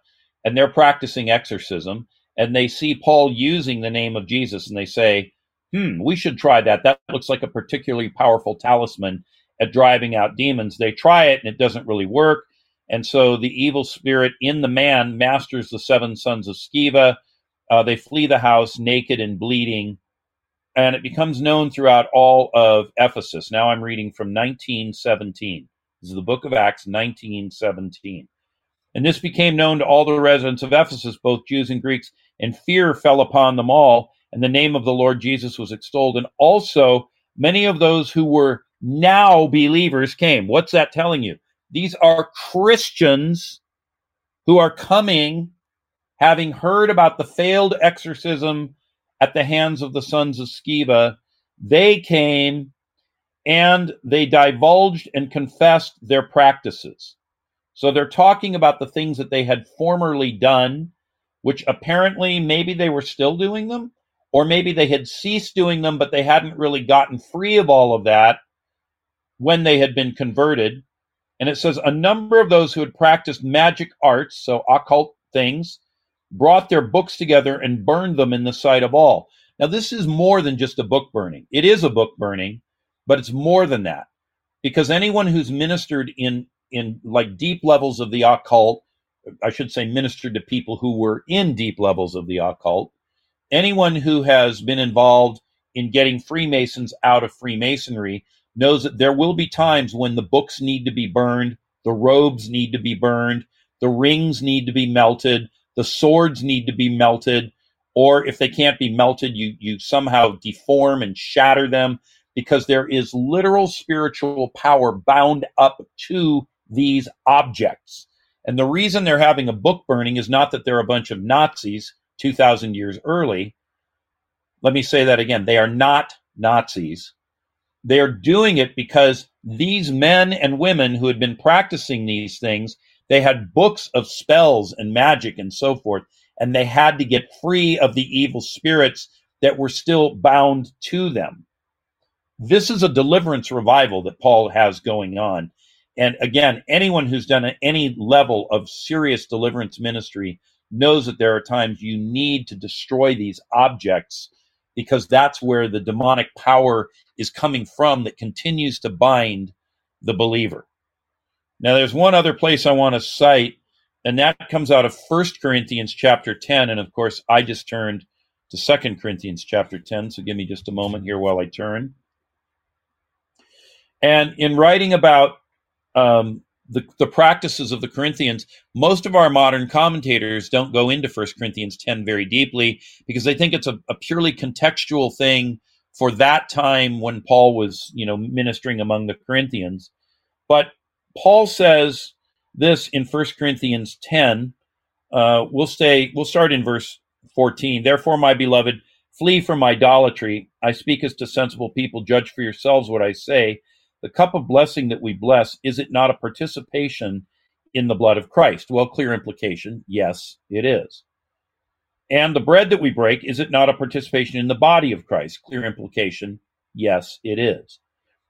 and they're practicing exorcism. And they see Paul using the name of Jesus, and they say, "Hmm, we should try that. That looks like a particularly powerful talisman at driving out demons." They try it, and it doesn't really work. And so the evil spirit in the man masters the seven sons of Sceva uh, they flee the house naked and bleeding, and it becomes known throughout all of Ephesus. Now I'm reading from 1917. This is the book of Acts, 1917. And this became known to all the residents of Ephesus, both Jews and Greeks, and fear fell upon them all, and the name of the Lord Jesus was extolled. And also, many of those who were now believers came. What's that telling you? These are Christians who are coming having heard about the failed exorcism at the hands of the sons of Sceva, they came and they divulged and confessed their practices. So they're talking about the things that they had formerly done, which apparently maybe they were still doing them, or maybe they had ceased doing them, but they hadn't really gotten free of all of that when they had been converted. And it says a number of those who had practiced magic arts, so occult things, brought their books together and burned them in the sight of all. Now, this is more than just a book burning. It is a book burning, but it's more than that because anyone who's ministered in in like deep levels of the occult, I should say, ministered to people who were in deep levels of the occult. Anyone who has been involved in getting Freemasons out of Freemasonry knows that there will be times when the books need to be burned, the robes need to be burned, the rings need to be melted, the swords need to be melted, or if they can't be melted, you you somehow deform and shatter them because there is literal spiritual power bound up to these objects. And the reason they're having a book burning is not that they're a bunch of Nazis, 2,000 years early. Let me say that again. They are not Nazis. They are doing it because these men and women who had been practicing these things, they had books of spells and magic and so forth, and they had to get free of the evil spirits that were still bound to them. This is a deliverance revival that Paul has going on. And again, anyone who's done any level of serious deliverance ministry knows that there are times you need to destroy these objects because that's where the demonic power is coming from that continues to bind the believer. Now, there's one other place I want to cite, and that comes out of First Corinthians chapter 10. And of course, I just turned to Second Corinthians chapter 10. So give me just a moment here while I turn. And in writing about um, the, the practices of the Corinthians, most of our modern commentators don't go into First Corinthians 10 very deeply because they think it's a, a purely contextual thing for that time when Paul was, you know, ministering among the Corinthians. But Paul says this in First Corinthians 10. Uh, we'll stay, we'll start in verse 14. Therefore, my beloved, flee from idolatry. I speak as to sensible people. Judge for yourselves what I say. The cup of blessing that we bless, is it not a participation in the blood of Christ? Well, clear implication yes, it is. And the bread that we break, is it not a participation in the body of Christ? Clear implication yes, it is.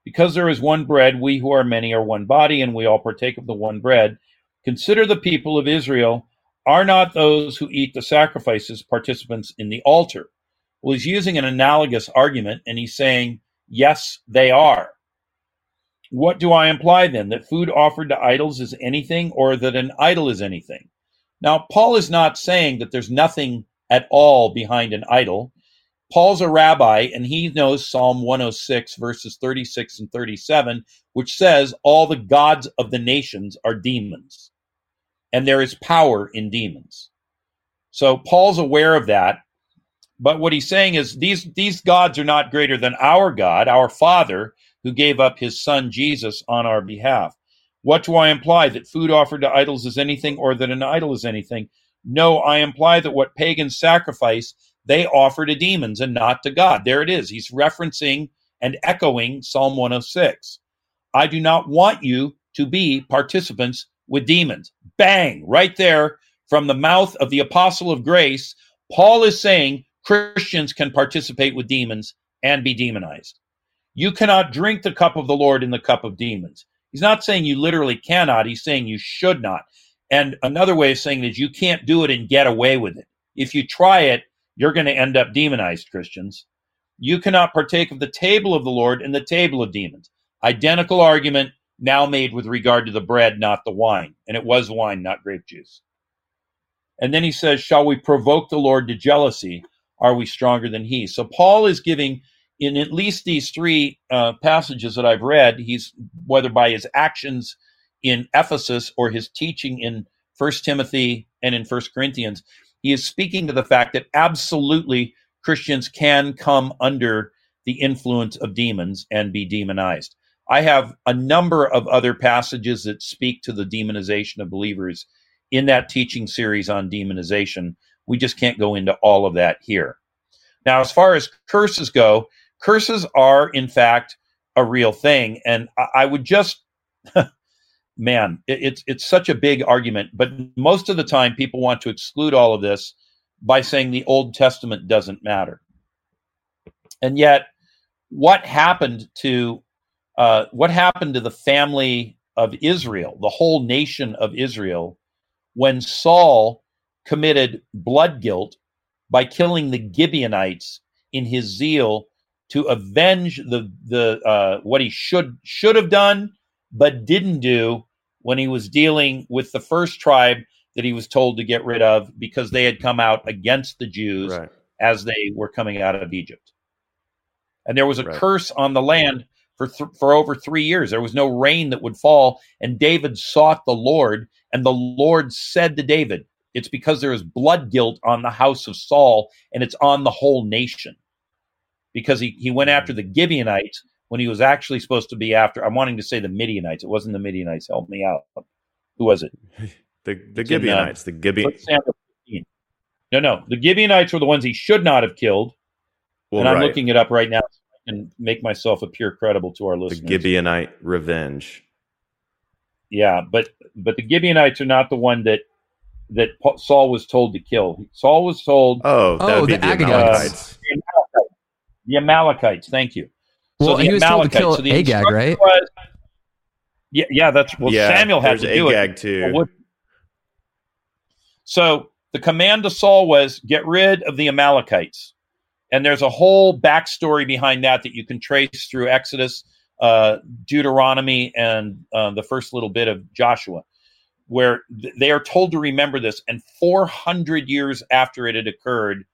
Because there is one bread, we who are many are one body, and we all partake of the one bread. Consider the people of Israel. Are not those who eat the sacrifices participants in the altar? Well, he's using an analogous argument, and he's saying, yes, they are. What do I imply then? That food offered to idols is anything or that an idol is anything? Now, Paul is not saying that there's nothing at all behind an idol. Paul's a rabbi and he knows Psalm 106, verses 36 and 37, which says, All the gods of the nations are demons, and there is power in demons. So Paul's aware of that. But what he's saying is these, these gods are not greater than our God, our Father, who gave up his son Jesus on our behalf. What do I imply? That food offered to idols is anything or that an idol is anything? No, I imply that what pagans sacrifice, they offer to demons and not to God. There it is. He's referencing and echoing Psalm 106. I do not want you to be participants with demons. Bang, right there from the mouth of the apostle of grace. Paul is saying Christians can participate with demons and be demonized. You cannot drink the cup of the Lord in the cup of demons. He's not saying you literally cannot, he's saying you should not. And another way of saying is you can't do it and get away with it. If you try it, you're going to end up demonized, Christians. You cannot partake of the table of the Lord and the table of demons. Identical argument now made with regard to the bread, not the wine. And it was wine, not grape juice. And then he says, Shall we provoke the Lord to jealousy? Are we stronger than he? So Paul is giving in at least these three uh, passages that I've read, he's whether by his actions in Ephesus or his teaching in First Timothy and in First Corinthians, he is speaking to the fact that absolutely Christians can come under the influence of demons and be demonized. I have a number of other passages that speak to the demonization of believers in that teaching series on demonization. We just can't go into all of that here. Now, as far as curses go, curses are in fact a real thing and i, would just [laughs] man it, it's it's such a big argument but most of the time people want to exclude all of this by saying the old testament doesn't matter. And yet what happened to uh, what happened to the family of israel the whole nation of israel when saul committed blood guilt by killing the gibeonites in his zeal to avenge the the uh, what he should should have done but didn't do when he was dealing with the first tribe that he was told to get rid of because they had come out against the Jews right. as they were coming out of Egypt. And there was a right. curse on the land for th- for over 3 years. There was no rain that would fall and David sought the Lord and the Lord said to David, it's because there is blood guilt on the house of Saul and it's on the whole nation because he, he went after mm-hmm. the Gibeonites when he was actually supposed to be after. I'm wanting to say the Midianites. It wasn't the Midianites. Help me out. Who was it? [laughs] The the Gibeonites. In, uh, the Gibeonites. No, no. The Gibeonites were the ones he should not have killed. Well, and I'm right. looking it up right now and make myself appear credible to our the listeners. Gibeonite revenge. Yeah, but but the Gibeonites are not the one that that Pa- Saul was told to kill. Saul was told Oh, Oh, the the, Agagites. Amalekites. the Amalekites. The Amalekites. Thank you. Well, the he was told to kill So the Agag, right? was- yeah, yeah. That's well. yeah, Samuel had there's to do Agag it. too. Well, what- So the command to Saul was get rid of the Amalekites, and there's a whole backstory behind that that you can trace through Exodus, uh, Deuteronomy, and uh, the first little bit of Joshua, where th- they are told to remember this. And 400 years after it had occurred,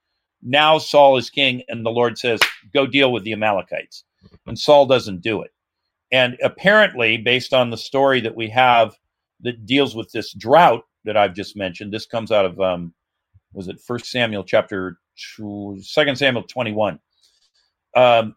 now Saul is king, and the Lord says, "Go deal with the Amalekites," and Saul doesn't do it. And apparently, based on the story that we have that deals with this drought that I've just mentioned. This comes out of um, was it First Samuel chapter two, Second Samuel twenty one. Um,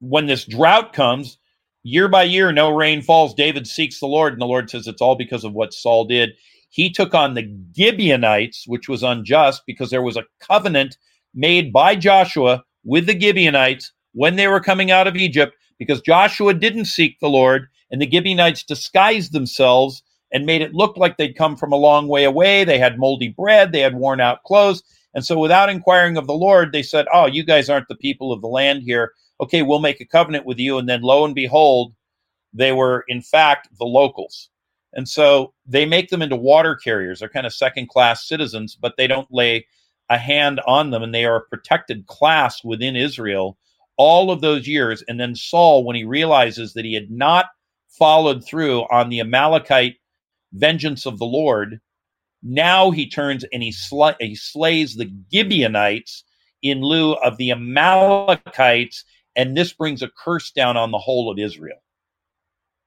when this drought comes, year by year, no rain falls. David seeks the Lord, and the Lord says it's all because of what Saul did. He took on the Gibeonites, which was unjust because there was a covenant made by Joshua with the Gibeonites when they were coming out of Egypt because Joshua didn't seek the Lord, and the Gibeonites disguised themselves and made it look like they'd come from a long way away. They had moldy bread, they had worn out clothes. And so, without inquiring of the Lord, they said, Oh, you guys aren't the people of the land here. Okay, we'll make a covenant with you. And then, lo and behold, they were, in fact, the locals. And so they make them into water carriers. They're kind of second class citizens, but they don't lay a hand on them. And they are a protected class within Israel all of those years. And then Saul, when he realizes that he had not followed through on the Amalekite vengeance of the Lord, now he turns and he, sl- he slays the Gibeonites in lieu of the Amalekites. And this brings a curse down on the whole of Israel.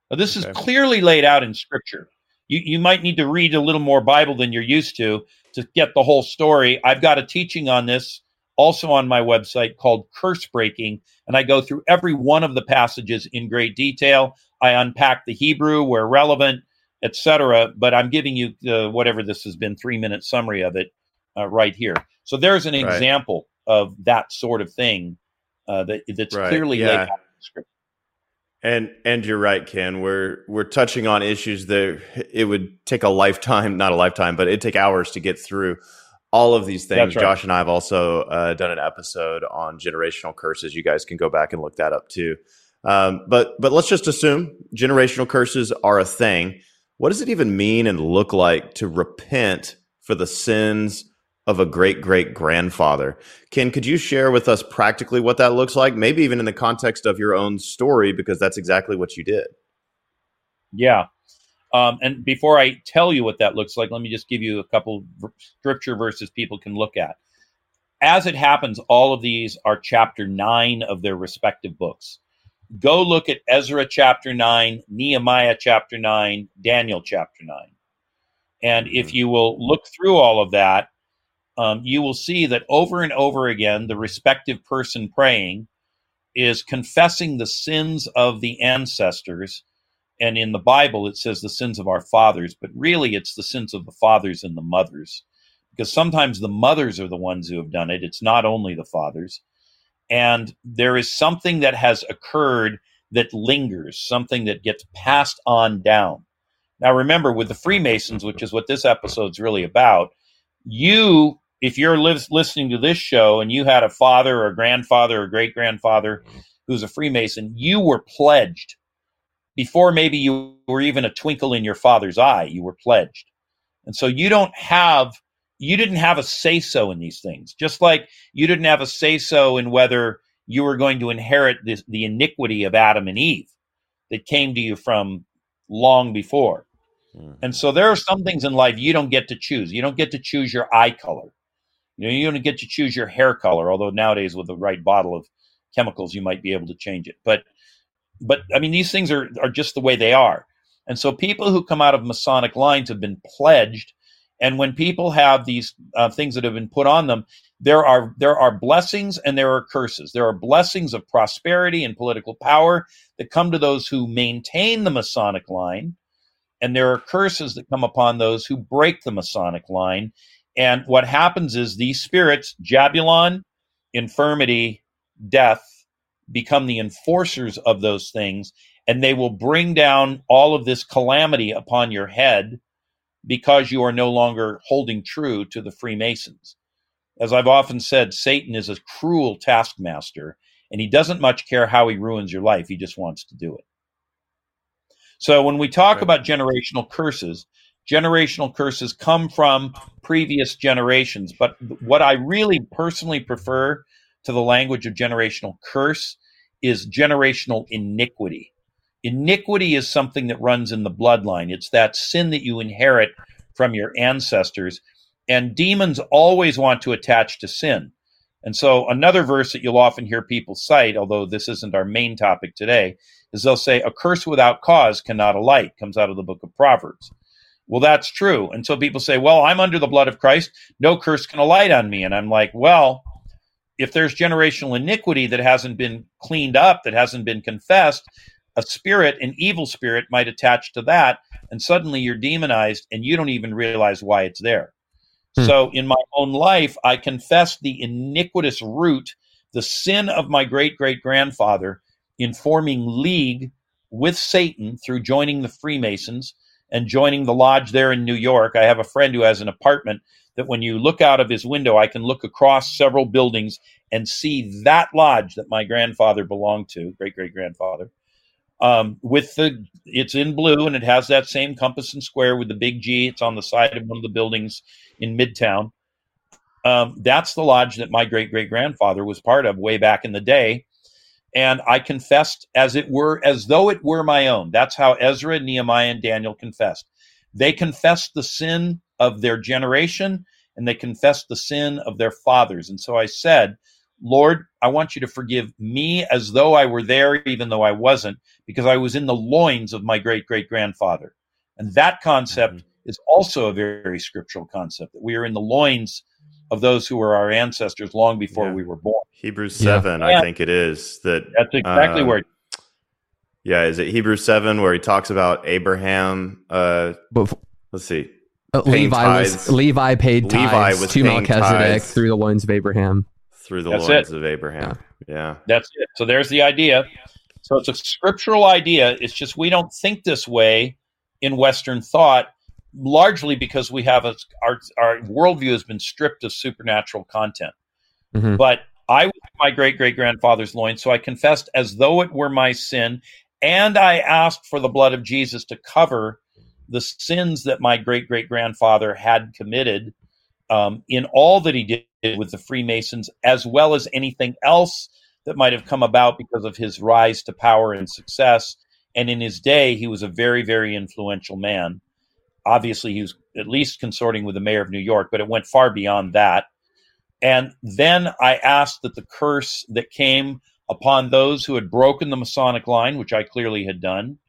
Now, this Okay. is clearly laid out in Scripture. You, you might need to read a little more Bible than you're used to to get the whole story. I've got a teaching on this also on my website called Curse Breaking, and I go through every one of the passages in great detail. I unpack the Hebrew where relevant, etc. But I'm giving you the, whatever this has been three minute summary of it uh, right here. So there's an Right. example of that sort of thing uh, that that's Right, clearly laid out in Scripture. And and you're right, Ken. We're we're touching on issues that it would take a lifetime, not a lifetime, but it'd take hours to get through all of these things. Right. Josh and I have also uh, done an episode on generational curses. You guys can go back and look that up too. Um, but but let's just assume generational curses are a thing. What does it even mean and look like to repent for the sins of a great great grandfather? Ken, could you share with us practically what that looks like? Maybe even in the context of your own story, because that's exactly what you did. Yeah. Um, and before I tell you what that looks like, let me just give you a couple scripture verses people can look at. As it happens, all of these are chapter nine of their respective books. Go look at Ezra chapter nine, Nehemiah chapter nine, Daniel chapter nine. And if you will look through all of that, um, you will see that over and over again, the respective person praying is confessing the sins of the ancestors and in the Bible, it says the sins of our fathers, but really it's the sins of the fathers and the mothers. Because sometimes the mothers are the ones who have done it. It's not only the fathers. And there is something that has occurred that lingers, something that gets passed on down. Now, remember, with the Freemasons, which is what this episode's really about, you, if you're lis- listening to this show and you had a father or a grandfather or great grandfather who's a Freemason, you were pledged before maybe you were even a twinkle in your father's eye, you were pledged. And so you don't have, you didn't have a say so in these things, just like you didn't have a say so in whether you were going to inherit this, the iniquity of Adam and Eve that came to you from long before. Mm-hmm. And so there are some things in life you don't get to choose. You don't get to choose your eye color. You know, you don't get to choose your hair color, although nowadays with the right bottle of chemicals you might be able to change it. But but I mean, these things are are just the way they are. And so people who come out of Masonic lines have been pledged. And when people have these uh, things that have been put on them, there are there are blessings and there are curses. There are blessings of prosperity and political power that come to those who maintain the Masonic line, and there are curses that come upon those who break the Masonic line. And what happens is these spirits, Jabulon, infirmity, death, become the enforcers of those things, and they will bring down all of this calamity upon your head because you are no longer holding true to the Freemasons. As I've often said, Satan is a cruel taskmaster, and he doesn't much care how he ruins your life. He just wants to do it. So when we talk about generational curses, generational curses come from previous generations. But what I really personally prefer to the language of generational curse is generational iniquity. Iniquity is something that runs in the bloodline. It's that sin that you inherit from your ancestors. And demons always want to attach to sin. And so, another verse that you'll often hear people cite, although this isn't our main topic today, is they'll say, A curse without cause cannot alight, comes out of the book of Proverbs. Well, that's true. And so people say, Well, I'm under the blood of Christ. No curse can alight on me. And I'm like, Well, if there's generational iniquity that hasn't been cleaned up, that hasn't been confessed, a spirit, an evil spirit, might attach to that. And suddenly you're demonized and you don't even realize why it's there. Hmm. So in my own life, I confess the iniquitous root, the sin of my great great grandfather in forming league with Satan through joining the Freemasons and joining the lodge there in New York. I have a friend who has an apartment that when you look out of his window, I can look across several buildings and see that lodge that my grandfather belonged to, great great grandfather. Um, with the, it's in blue and it has that same compass and square with the big G. It's on the side of one of the buildings in Midtown. Um, that's the lodge that my great great grandfather was part of way back in the day. And I confessed as it were, as though it were my own. That's how Ezra, Nehemiah, and Daniel confessed. They confessed the sin of their generation and they confessed the sin of their fathers. And so I said, Lord, I want you to forgive me as though I were there, even though I wasn't, because I was in the loins of my great great grandfather. And that concept mm-hmm. is also a very, very, scriptural concept that we are in the loins of those who were our ancestors long before yeah. we were born. Hebrews 7, yeah. I think it is. that. That's exactly uh, where. Yeah, is it Hebrews 7 where he talks about Abraham? Uh, let's see. Uh, Levi was Levi paid tithes Levi was to Melchizedek tithes. through the loins of Abraham through the That's loins it. of Abraham. Yeah. yeah. That's it. So there's the idea. So it's a scriptural idea. It's just we don't think this way in Western thought, largely because we have a, our our worldview has been stripped of supernatural content. Mm-hmm. But I was my great great grandfather's loins, so I confessed as though it were my sin, and I asked for the blood of Jesus to cover the sins that my great great grandfather had committed um, in all that he did with the Freemasons, as well as anything else that might have come about because of his rise to power and success. And in his day, he was a very, very influential man. Obviously, he was at least consorting with the mayor of New York, but it went far beyond that. And then I asked that the curse that came upon those who had broken the Masonic line, which I clearly had done,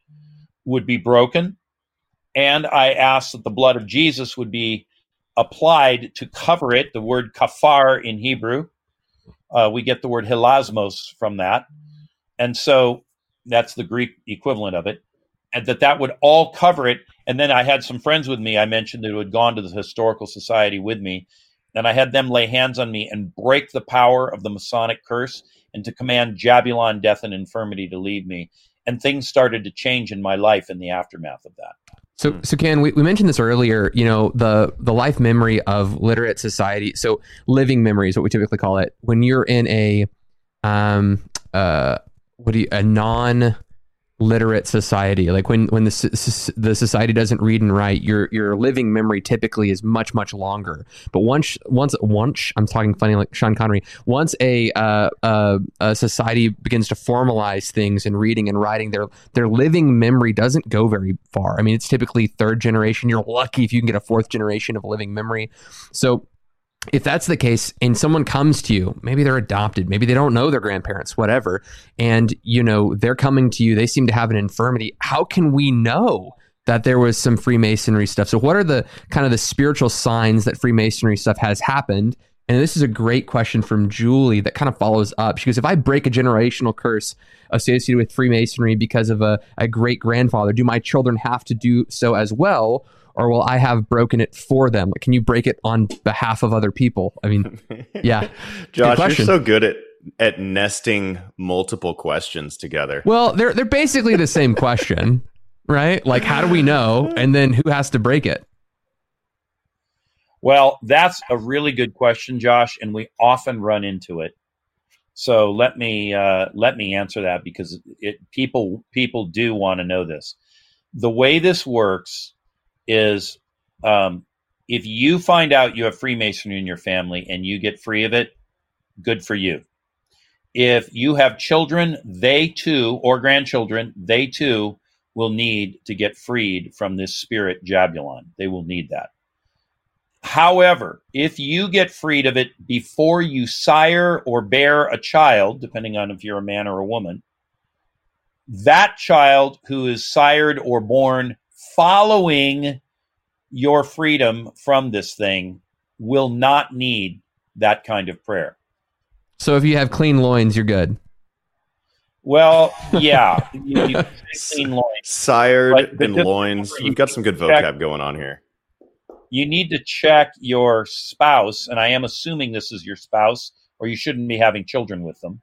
would be broken. And I asked that the blood of Jesus would be applied to cover it, the word kafar in Hebrew. Uh, we get the word hilasmos from that. And so that's the Greek equivalent of it. And that that would all cover it. And then I had some friends with me, I mentioned, that who had gone to the Historical Society with me. And I had them lay hands on me and break the power of the Masonic curse and to command Jabulon, death, and infirmity to leave me. And things started to change in my life in the aftermath of that. So, hmm. so Ken, we, we mentioned this earlier. You know, the the life memory of literate society. So, living memory is what we typically call it. When you're in a, um, uh, what do you a non literate society. Like when when the the society doesn't read and write, your your living memory typically is much much longer. But once once once I'm talking funny like Sean Connery. Once a uh, uh, a society begins to formalize things in reading and writing, their their living memory doesn't go very far. I mean, it's typically third generation. You're lucky if you can get a fourth generation of living memory. So if that's the case and someone comes to you maybe they're adopted maybe they don't know their grandparents whatever and you know they're coming to you they seem to have an infirmity how can we know that there was some freemasonry stuff so what are the kind of the spiritual signs that freemasonry stuff has happened and this is a great question from Julie that kind of follows up. She goes, If I break a generational curse associated with Freemasonry because of a, a great grandfather, do my children have to do so as well? Or well, I have broken it for them. Like, can you break it on behalf of other people? I mean, [laughs] yeah. Josh, you're so good at at nesting multiple questions together. Well, they're they're basically the same question, [laughs] right? Like, how do we know? And then who has to break it? Well, that's a really good question, Josh, and we often run into it. So let me uh, let me answer that because it, people people do want to know this. The way this works is um, if you find out you have Freemasonry in your family and you get free of it, good for you. If you have children, they too, or grandchildren, they too will need to get freed from this spirit Jabulon. They will need that. However, if you get freed of it before you sire or bear a child, depending on if you're a man or a woman, that child who is sired or born following your freedom from this thing will not need that kind of prayer. So if you have clean loins, you're good. Well, yeah, you, you [laughs] clean loins, sired and loins. You've got some good vocab going on here you need to check your spouse, and I am assuming this is your spouse, or you shouldn't be having children with them.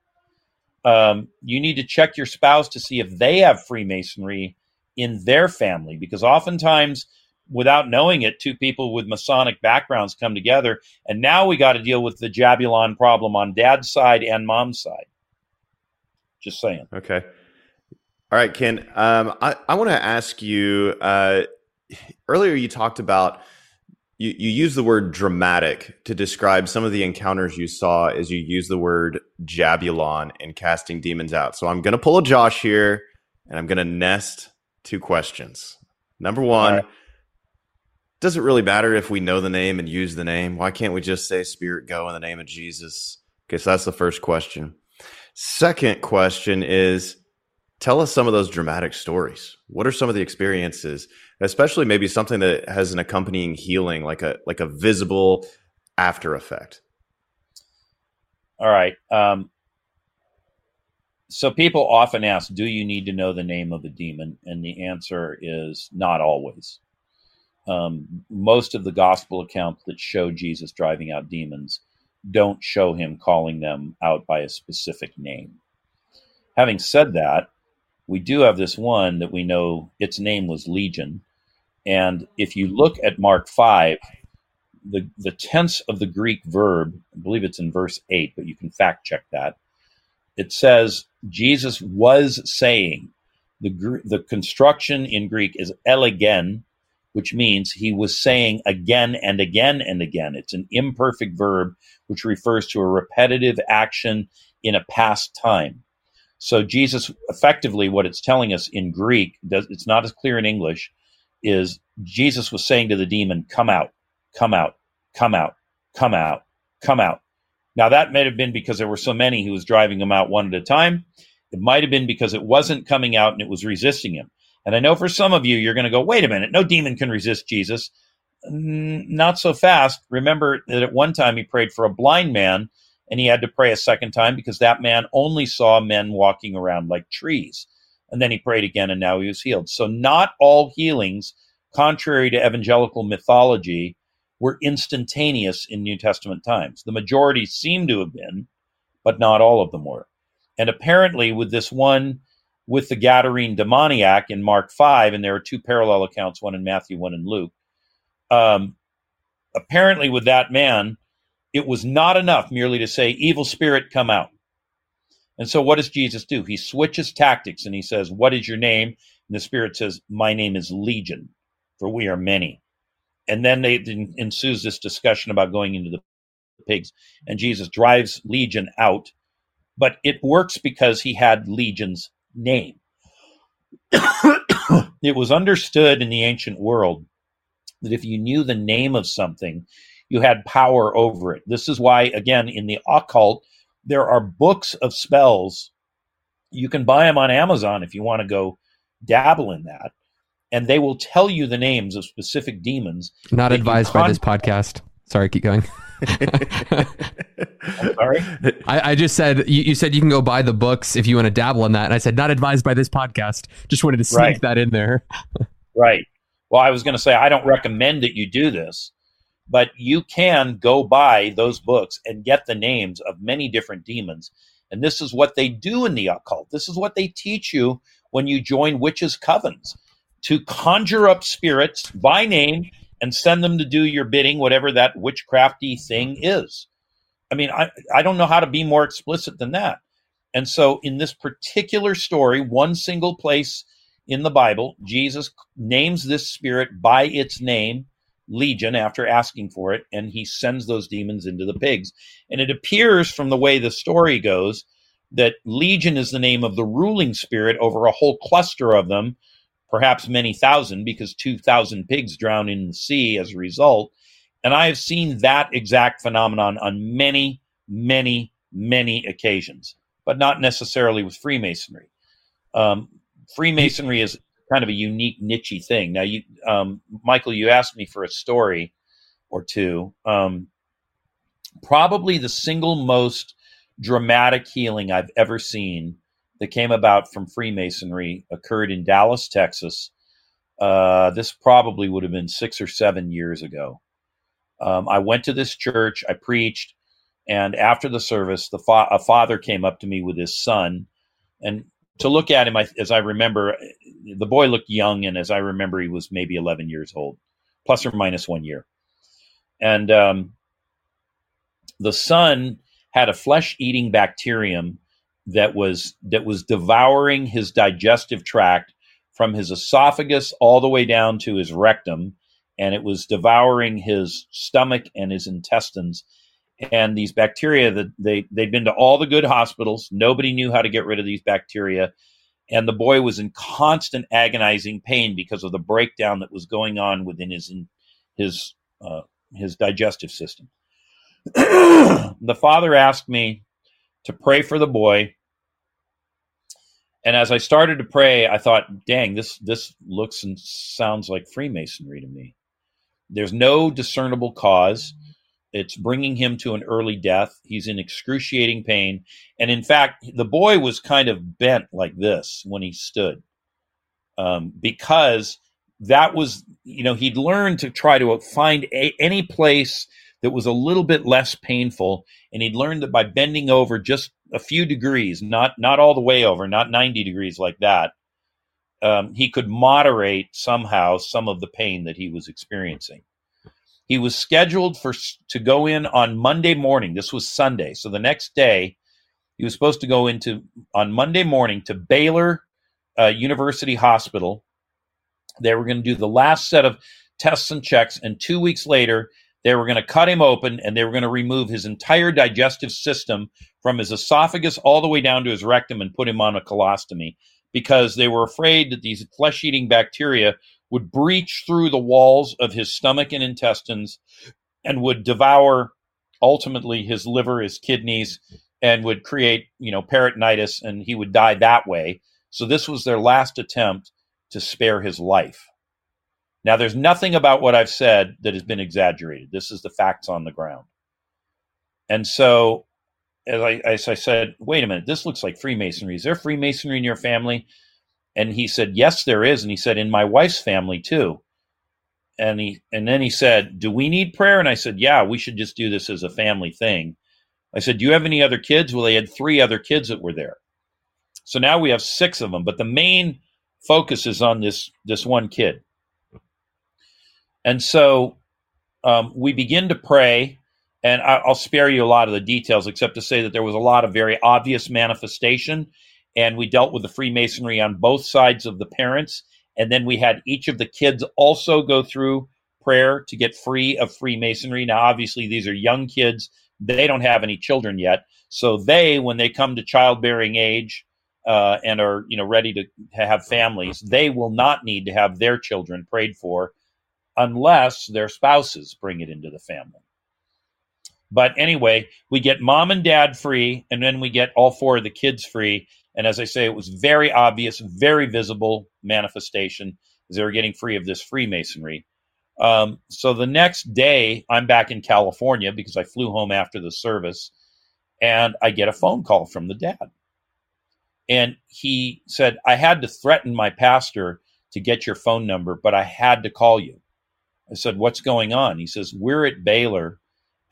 Um, you need to check your spouse to see if they have Freemasonry in their family, because oftentimes, without knowing it, two people with Masonic backgrounds come together, and now we got to deal with the Jabulon problem on dad's side and mom's side. Just saying. Okay. All right, Ken. Um, I, I want to ask you. Uh, earlier, you talked about you, you use the word dramatic to describe some of the encounters you saw as you use the word jabulon in casting demons out. So I'm going to pull a Josh here and I'm going to nest two questions. Number one, right. does it really matter if we know the name and use the name? Why can't we just say spirit go in the name of Jesus? Okay, so that's the first question. Second question is tell us some of those dramatic stories. What are some of the experiences? especially maybe something that has an accompanying healing, like a like a visible after effect. All right. Um, so people often ask, "Do you need to know the name of a demon?" And the answer is not always. Um, most of the gospel accounts that show Jesus driving out demons don't show him calling them out by a specific name. Having said that, we do have this one that we know its name was Legion. And if you look at Mark 5, the, the tense of the Greek verb, I believe it's in verse 8, but you can fact check that. It says Jesus was saying, the, the construction in Greek is elegen, which means he was saying again and again and again. It's an imperfect verb which refers to a repetitive action in a past time. So Jesus, effectively, what it's telling us in Greek, does, it's not as clear in English, is Jesus was saying to the demon, Come out, come out, come out, come out, come out. Now, that may have been because there were so many he was driving them out one at a time. It might have been because it wasn't coming out and it was resisting him. And I know for some of you, you're going to go, wait a minute, no demon can resist Jesus. not so fast. Remember that at one time he prayed for a blind man and he had to pray a second time because that man only saw men walking around like trees. And then he prayed again and now he was healed. So, not all healings, contrary to evangelical mythology, were instantaneous in New Testament times. The majority seem to have been, but not all of them were. And apparently, with this one, with the Gadarene demoniac in Mark 5, and there are two parallel accounts, one in Matthew, one in Luke. Um, apparently, with that man, it was not enough merely to say, Evil spirit, come out. And so, what does Jesus do? He switches tactics and he says, What is your name? And the Spirit says, My name is Legion, for we are many. And then they, then ensues this discussion about going into the pigs. And Jesus drives Legion out, but it works because he had Legion's name. [coughs] it was understood in the ancient world that if you knew the name of something, you had power over it. This is why, again, in the occult, there are books of spells. You can buy them on Amazon if you want to go dabble in that. And they will tell you the names of specific demons. Not advised con- by this podcast. Sorry, keep going. I'm [laughs] sorry. I, I just said you, you, said you can go buy the books if you want to dabble in that, and I said not advised by this podcast. Just wanted to sneak right. that in there. [laughs] right. Well, I was going to say, I don't recommend that you do this, but you can go buy those books and get the names of many different demons. And this is what they do in the occult. This is what they teach you when you join witches' covens to conjure up spirits by name and send them to do your bidding, whatever that witchcrafty thing is. I mean, I, I don't know how to be more explicit than that. And so, in this particular story, one single place in the Bible, Jesus names this spirit by its name, Legion, after asking for it, and he sends those demons into the pigs. And it appears from the way the story goes that Legion is the name of the ruling spirit over a whole cluster of them, perhaps many thousand, because 2,000 pigs drown in the sea as a result. And I have seen that exact phenomenon on many, many, many occasions, but not necessarily with Freemasonry. Um, Freemasonry is kind of a unique, nichey thing. Now, you, um, Michael, you asked me for a story or two. Um, probably the single most dramatic healing I've ever seen that came about from Freemasonry occurred in Dallas, Texas. Uh, this probably would have been six or seven years ago. Um, I went to this church, I preached, and after the service, the fa- a father came up to me with his son, and to look at him, I, as I remember, the boy looked young, and as I remember, he was maybe 11 years old, plus or minus one year, and um, the son had a flesh-eating bacterium that was that was devouring his digestive tract from his esophagus all the way down to his rectum and it was devouring his stomach and his intestines. And these bacteria that they they'd been to all the good hospitals. Nobody knew how to get rid of these bacteria. And the boy was in constant agonizing pain because of the breakdown that was going on within his his uh, his digestive system. [clears throat] The father asked me to pray for the boy and as I started to pray, I thought, "Dang, this this looks and sounds like Freemasonry to me." There's no discernible cause. It's bringing him to an early death. He's in excruciating pain. And in fact, the boy was kind of bent like this when he stood um, because that was, you know, he'd learned to try to find a, any place that was a little bit less painful. And he'd learned that by bending over just a few degrees, not, not all the way over, not 90 degrees like that, um, he could moderate somehow some of the pain that he was experiencing. He was scheduled for to go in on Monday morning. This was Sunday, so the next day he was supposed to go into on Monday morning to Baylor uh, University Hospital. They were going to do the last set of tests and checks, and two weeks later they were going to cut him open and they were going to remove his entire digestive system from his esophagus all the way down to his rectum and put him on a colostomy because they were afraid that these flesh eating bacteria would breach through the walls of his stomach and intestines and would devour ultimately his liver, his kidneys, and would create, you know, peritonitis and he would die that way. So this was their last attempt to spare his life. Now, there's nothing about what I've said that has been exaggerated. This is the facts on the ground. And so as I, as I said, wait a minute, this looks like Freemasonry. Is there Freemasonry in your family? And he said, yes, there is. And he said, in my wife's family too. And he, and then he said, do we need prayer? And I said, yeah, we should just do this as a family thing. I said, do you have any other kids? Well, they had three other kids that were there. So now we have six of them, but the main focus is on this, this one kid. And so um, we begin to pray and I, will spare you a lot of the details, except to say that there was a lot of very obvious manifestation. And we dealt with the Freemasonry on both sides of the parents. And then we had each of the kids also go through prayer to get free of Freemasonry. Now, obviously, these are young kids. They don't have any children yet. So they, when they come to childbearing age uh, and are you know ready to have families, they will not need to have their children prayed for unless their spouses bring it into the family. But anyway, we get mom and dad free, and then we get all four of the kids free. And as I say, it was very obvious, very visible manifestation as they were getting free of this Freemasonry. Um, so the next day, I'm back in California because I flew home after the service, and I get a phone call from the dad. And he said, I had to threaten my pastor to get your phone number, but I had to call you. I said, What's going on? He says, We're at Baylor,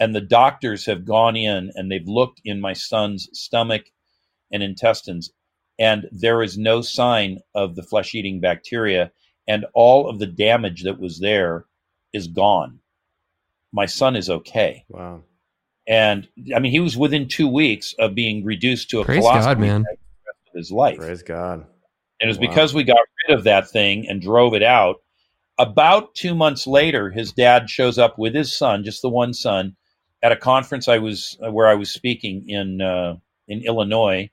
and the doctors have gone in and they've looked in my son's stomach and intestines, and there is no sign of the flesh eating bacteria, and all of the damage that was there is gone. My son is okay. Wow. And I mean, he was within two weeks of being reduced to a Praise colostomy God, man. for the rest of his life. Praise God. And it was Wow. because we got rid of that thing and drove it out. About two months later, his dad shows up with his son, just the one son, at a conference I was where I was speaking in uh, in Illinois,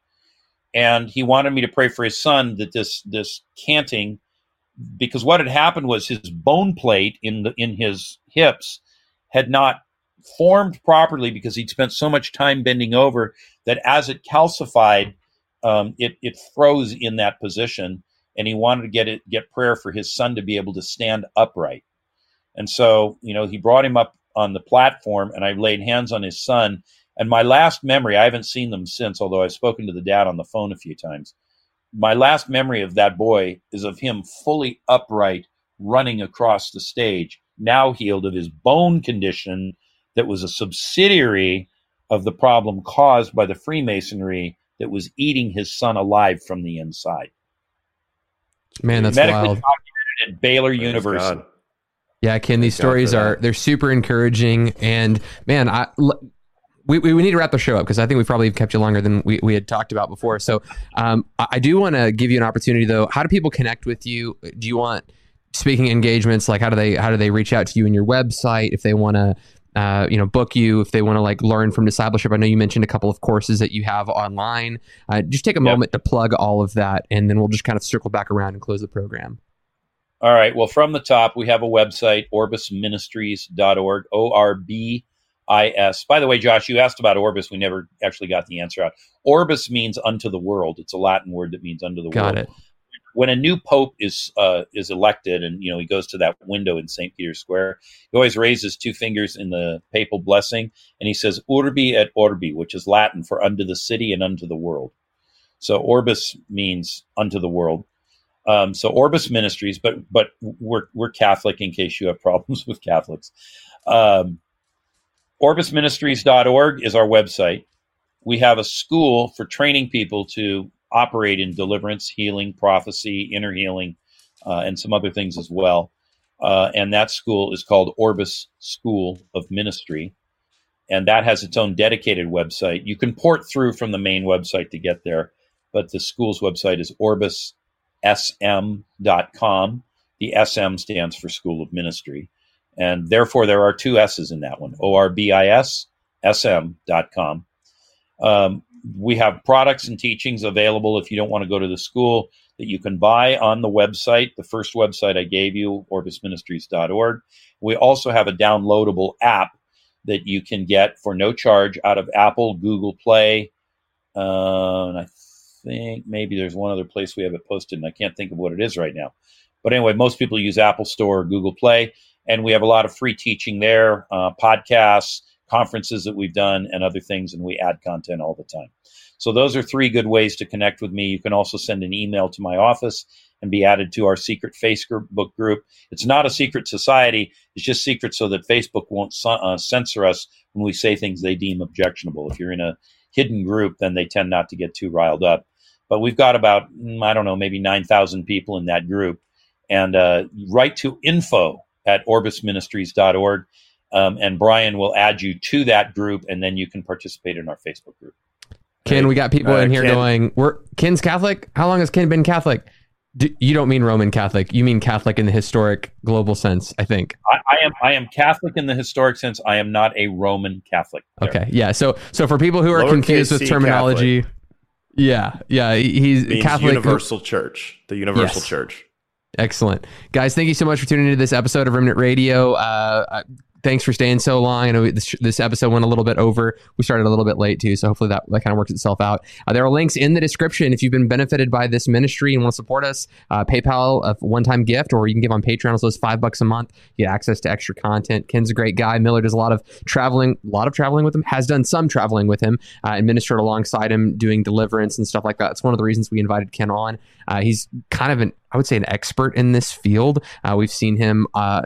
and he wanted me to pray for his son that this this canting, because what had happened was his bone plate in the in his hips had not formed properly because he'd spent so much time bending over that as it calcified, um, it it froze in that position, and he wanted to get it get prayer for his son to be able to stand upright. And so, you know, he brought him up on the platform, and I laid hands on his son. And my last memory, I haven't seen them since, although I've spoken to the dad on the phone a few times. My last memory of that boy is of him fully upright, running across the stage, now healed of his bone condition that was a subsidiary of the problem caused by the Freemasonry that was eating his son alive from the inside. Man, that's Medically wild. documented at Baylor Praise University. God. Yeah, Ken, these Thank stories are they're super encouraging, and man, I l- we, we, we need to wrap the show up because I think we probably kept you longer than we, we had talked about before. So um, I, I do want to give you an opportunity though. How do people connect with you? Do you want speaking engagements? Like how do they how do they reach out to you in your website if they want to? Uh, you know, book you if they want to like learn from discipleship. I know you mentioned a couple of courses that you have online. Uh, just take a Yep. moment to plug all of that, and then we'll just kind of circle back around and close the program. All right. Well, from the top, we have a website, orbisministries.org, O R B I S. By the way, Josh, you asked about Orbis. We never actually got the answer out. Orbis means unto the world. It's a Latin word that means unto the Got world. it. When a new pope is uh, is elected, and you know he goes to that window in St. Peter's Square, he always raises two fingers in the papal blessing, and he says "Urbi et Orbi," which is Latin for "unto the city and unto the world." So Orbis means unto the world. Um, so Orbis Ministries, but but we're we're Catholic in case you have problems [laughs] with Catholics. Um, OrbisMinistries.org is our website. We have a school for training people to operate in deliverance, healing, prophecy, inner healing, uh, and some other things as well. Uh, and that school is called Orbis School of Ministry. And that has its own dedicated website. You can port through from the main website to get there, but the school's website is orbissm.com. The SM stands for School of Ministry. And therefore, there are two S's in that one O R B I S, SM.com. Um, we have products and teachings available if you don't want to go to the school that you can buy on the website. The first website I gave you, orbisministries.org. We also have a downloadable app that you can get for no charge out of Apple, Google Play, uh, and I think maybe there's one other place we have it posted, and I can't think of what it is right now. But anyway, most people use Apple Store or Google Play, and we have a lot of free teaching there, uh, podcasts, conferences that we've done, and other things, and we add content all the time. So those are three good ways to connect with me. You can also send an email to my office and be added to our secret Facebook group. It's not a secret society. It's just secret so that Facebook won't uh, censor us when we say things they deem objectionable. If you're in a hidden group, then they tend not to get too riled up. But we've got about, mm, I don't know, maybe 9,000 people in that group. And uh, write to info at orbisministries.org. Um, and Brian will add you to that group, and then you can participate in our Facebook group. Ken, we got people Uh, in here Ken- going, "We're Ken's Catholic. How long has Ken been Catholic?" D- you don't mean Roman Catholic. You mean Catholic in the historic global sense, I think. I, I am I am Catholic in the historic sense. I am not a Roman Catholic. There. Okay, yeah. So, so for people who are Lowercase confused with c terminology, yeah, yeah, he's Means Catholic. Universal Church, the Universal Yes. Church. Excellent, guys. Thank you so much for tuning into this episode of Remnant Radio. Uh, uh, thanks for staying so long. I know this, this episode went a little bit over. We started a little bit late too, so hopefully that, that kind of works itself out. Uh, there are links in the description if you've been benefited by this ministry and want to support us. Uh, PayPal, a one-time gift, or you can give on Patreon. So it's five bucks a month. You get access to extra content. Ken's a great guy. Miller does a lot of traveling, a lot of traveling with him. Has done some traveling with him uh, and ministered alongside him, doing deliverance and stuff like that. It's one of the reasons we invited Ken on. Uh, he's kind of an, I would say, an expert in this field. Uh, we've seen him uh,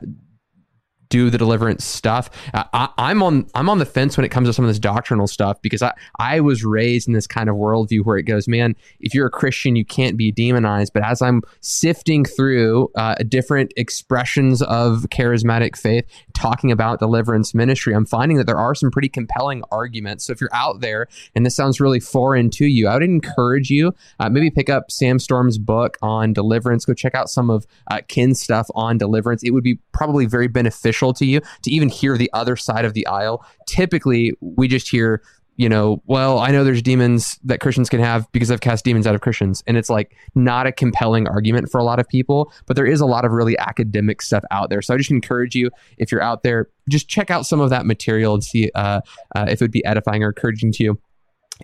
do the deliverance stuff. Uh, I, am on I'm on the fence when it comes to some of this doctrinal stuff because I I was raised in this kind of worldview where it goes, man, if you're a Christian, you can't be demonized. But as I'm sifting through uh, different expressions of charismatic faith, talking about deliverance ministry, I'm finding that there are some pretty compelling arguments. So if you're out there and this sounds really foreign to you, I would encourage you uh, maybe pick up Sam Storms' book on deliverance. Go check out some of uh, Ken's stuff on deliverance. It would be probably very beneficial beneficial to you to even hear the other side of the aisle. Typically, we just hear, you know, well, I know there's demons that Christians can have because I've cast demons out of Christians. And it's like not a compelling argument for a lot of people, but there is a lot of really academic stuff out there. So I just encourage you, if you're out there, just check out some of that material and see uh, uh, if it would be edifying or encouraging to you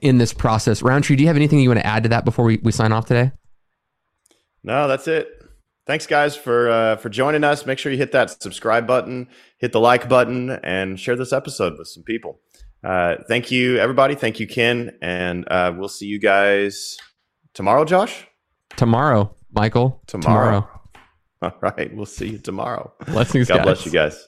in this process. Rowntree, do you have anything you want to add to that before we, we sign off today? No, that's it thanks guys for uh, for joining us. Make sure you hit that subscribe button hit the like button and share this episode with some people. Uh, thank you everybody. Thank you ken. And uh, we'll see you guys tomorrow josh? Tomorrow michael. Tomorrow, tomorrow. [laughs] all right. We'll see you tomorrow. Blessings god guys. bless you guys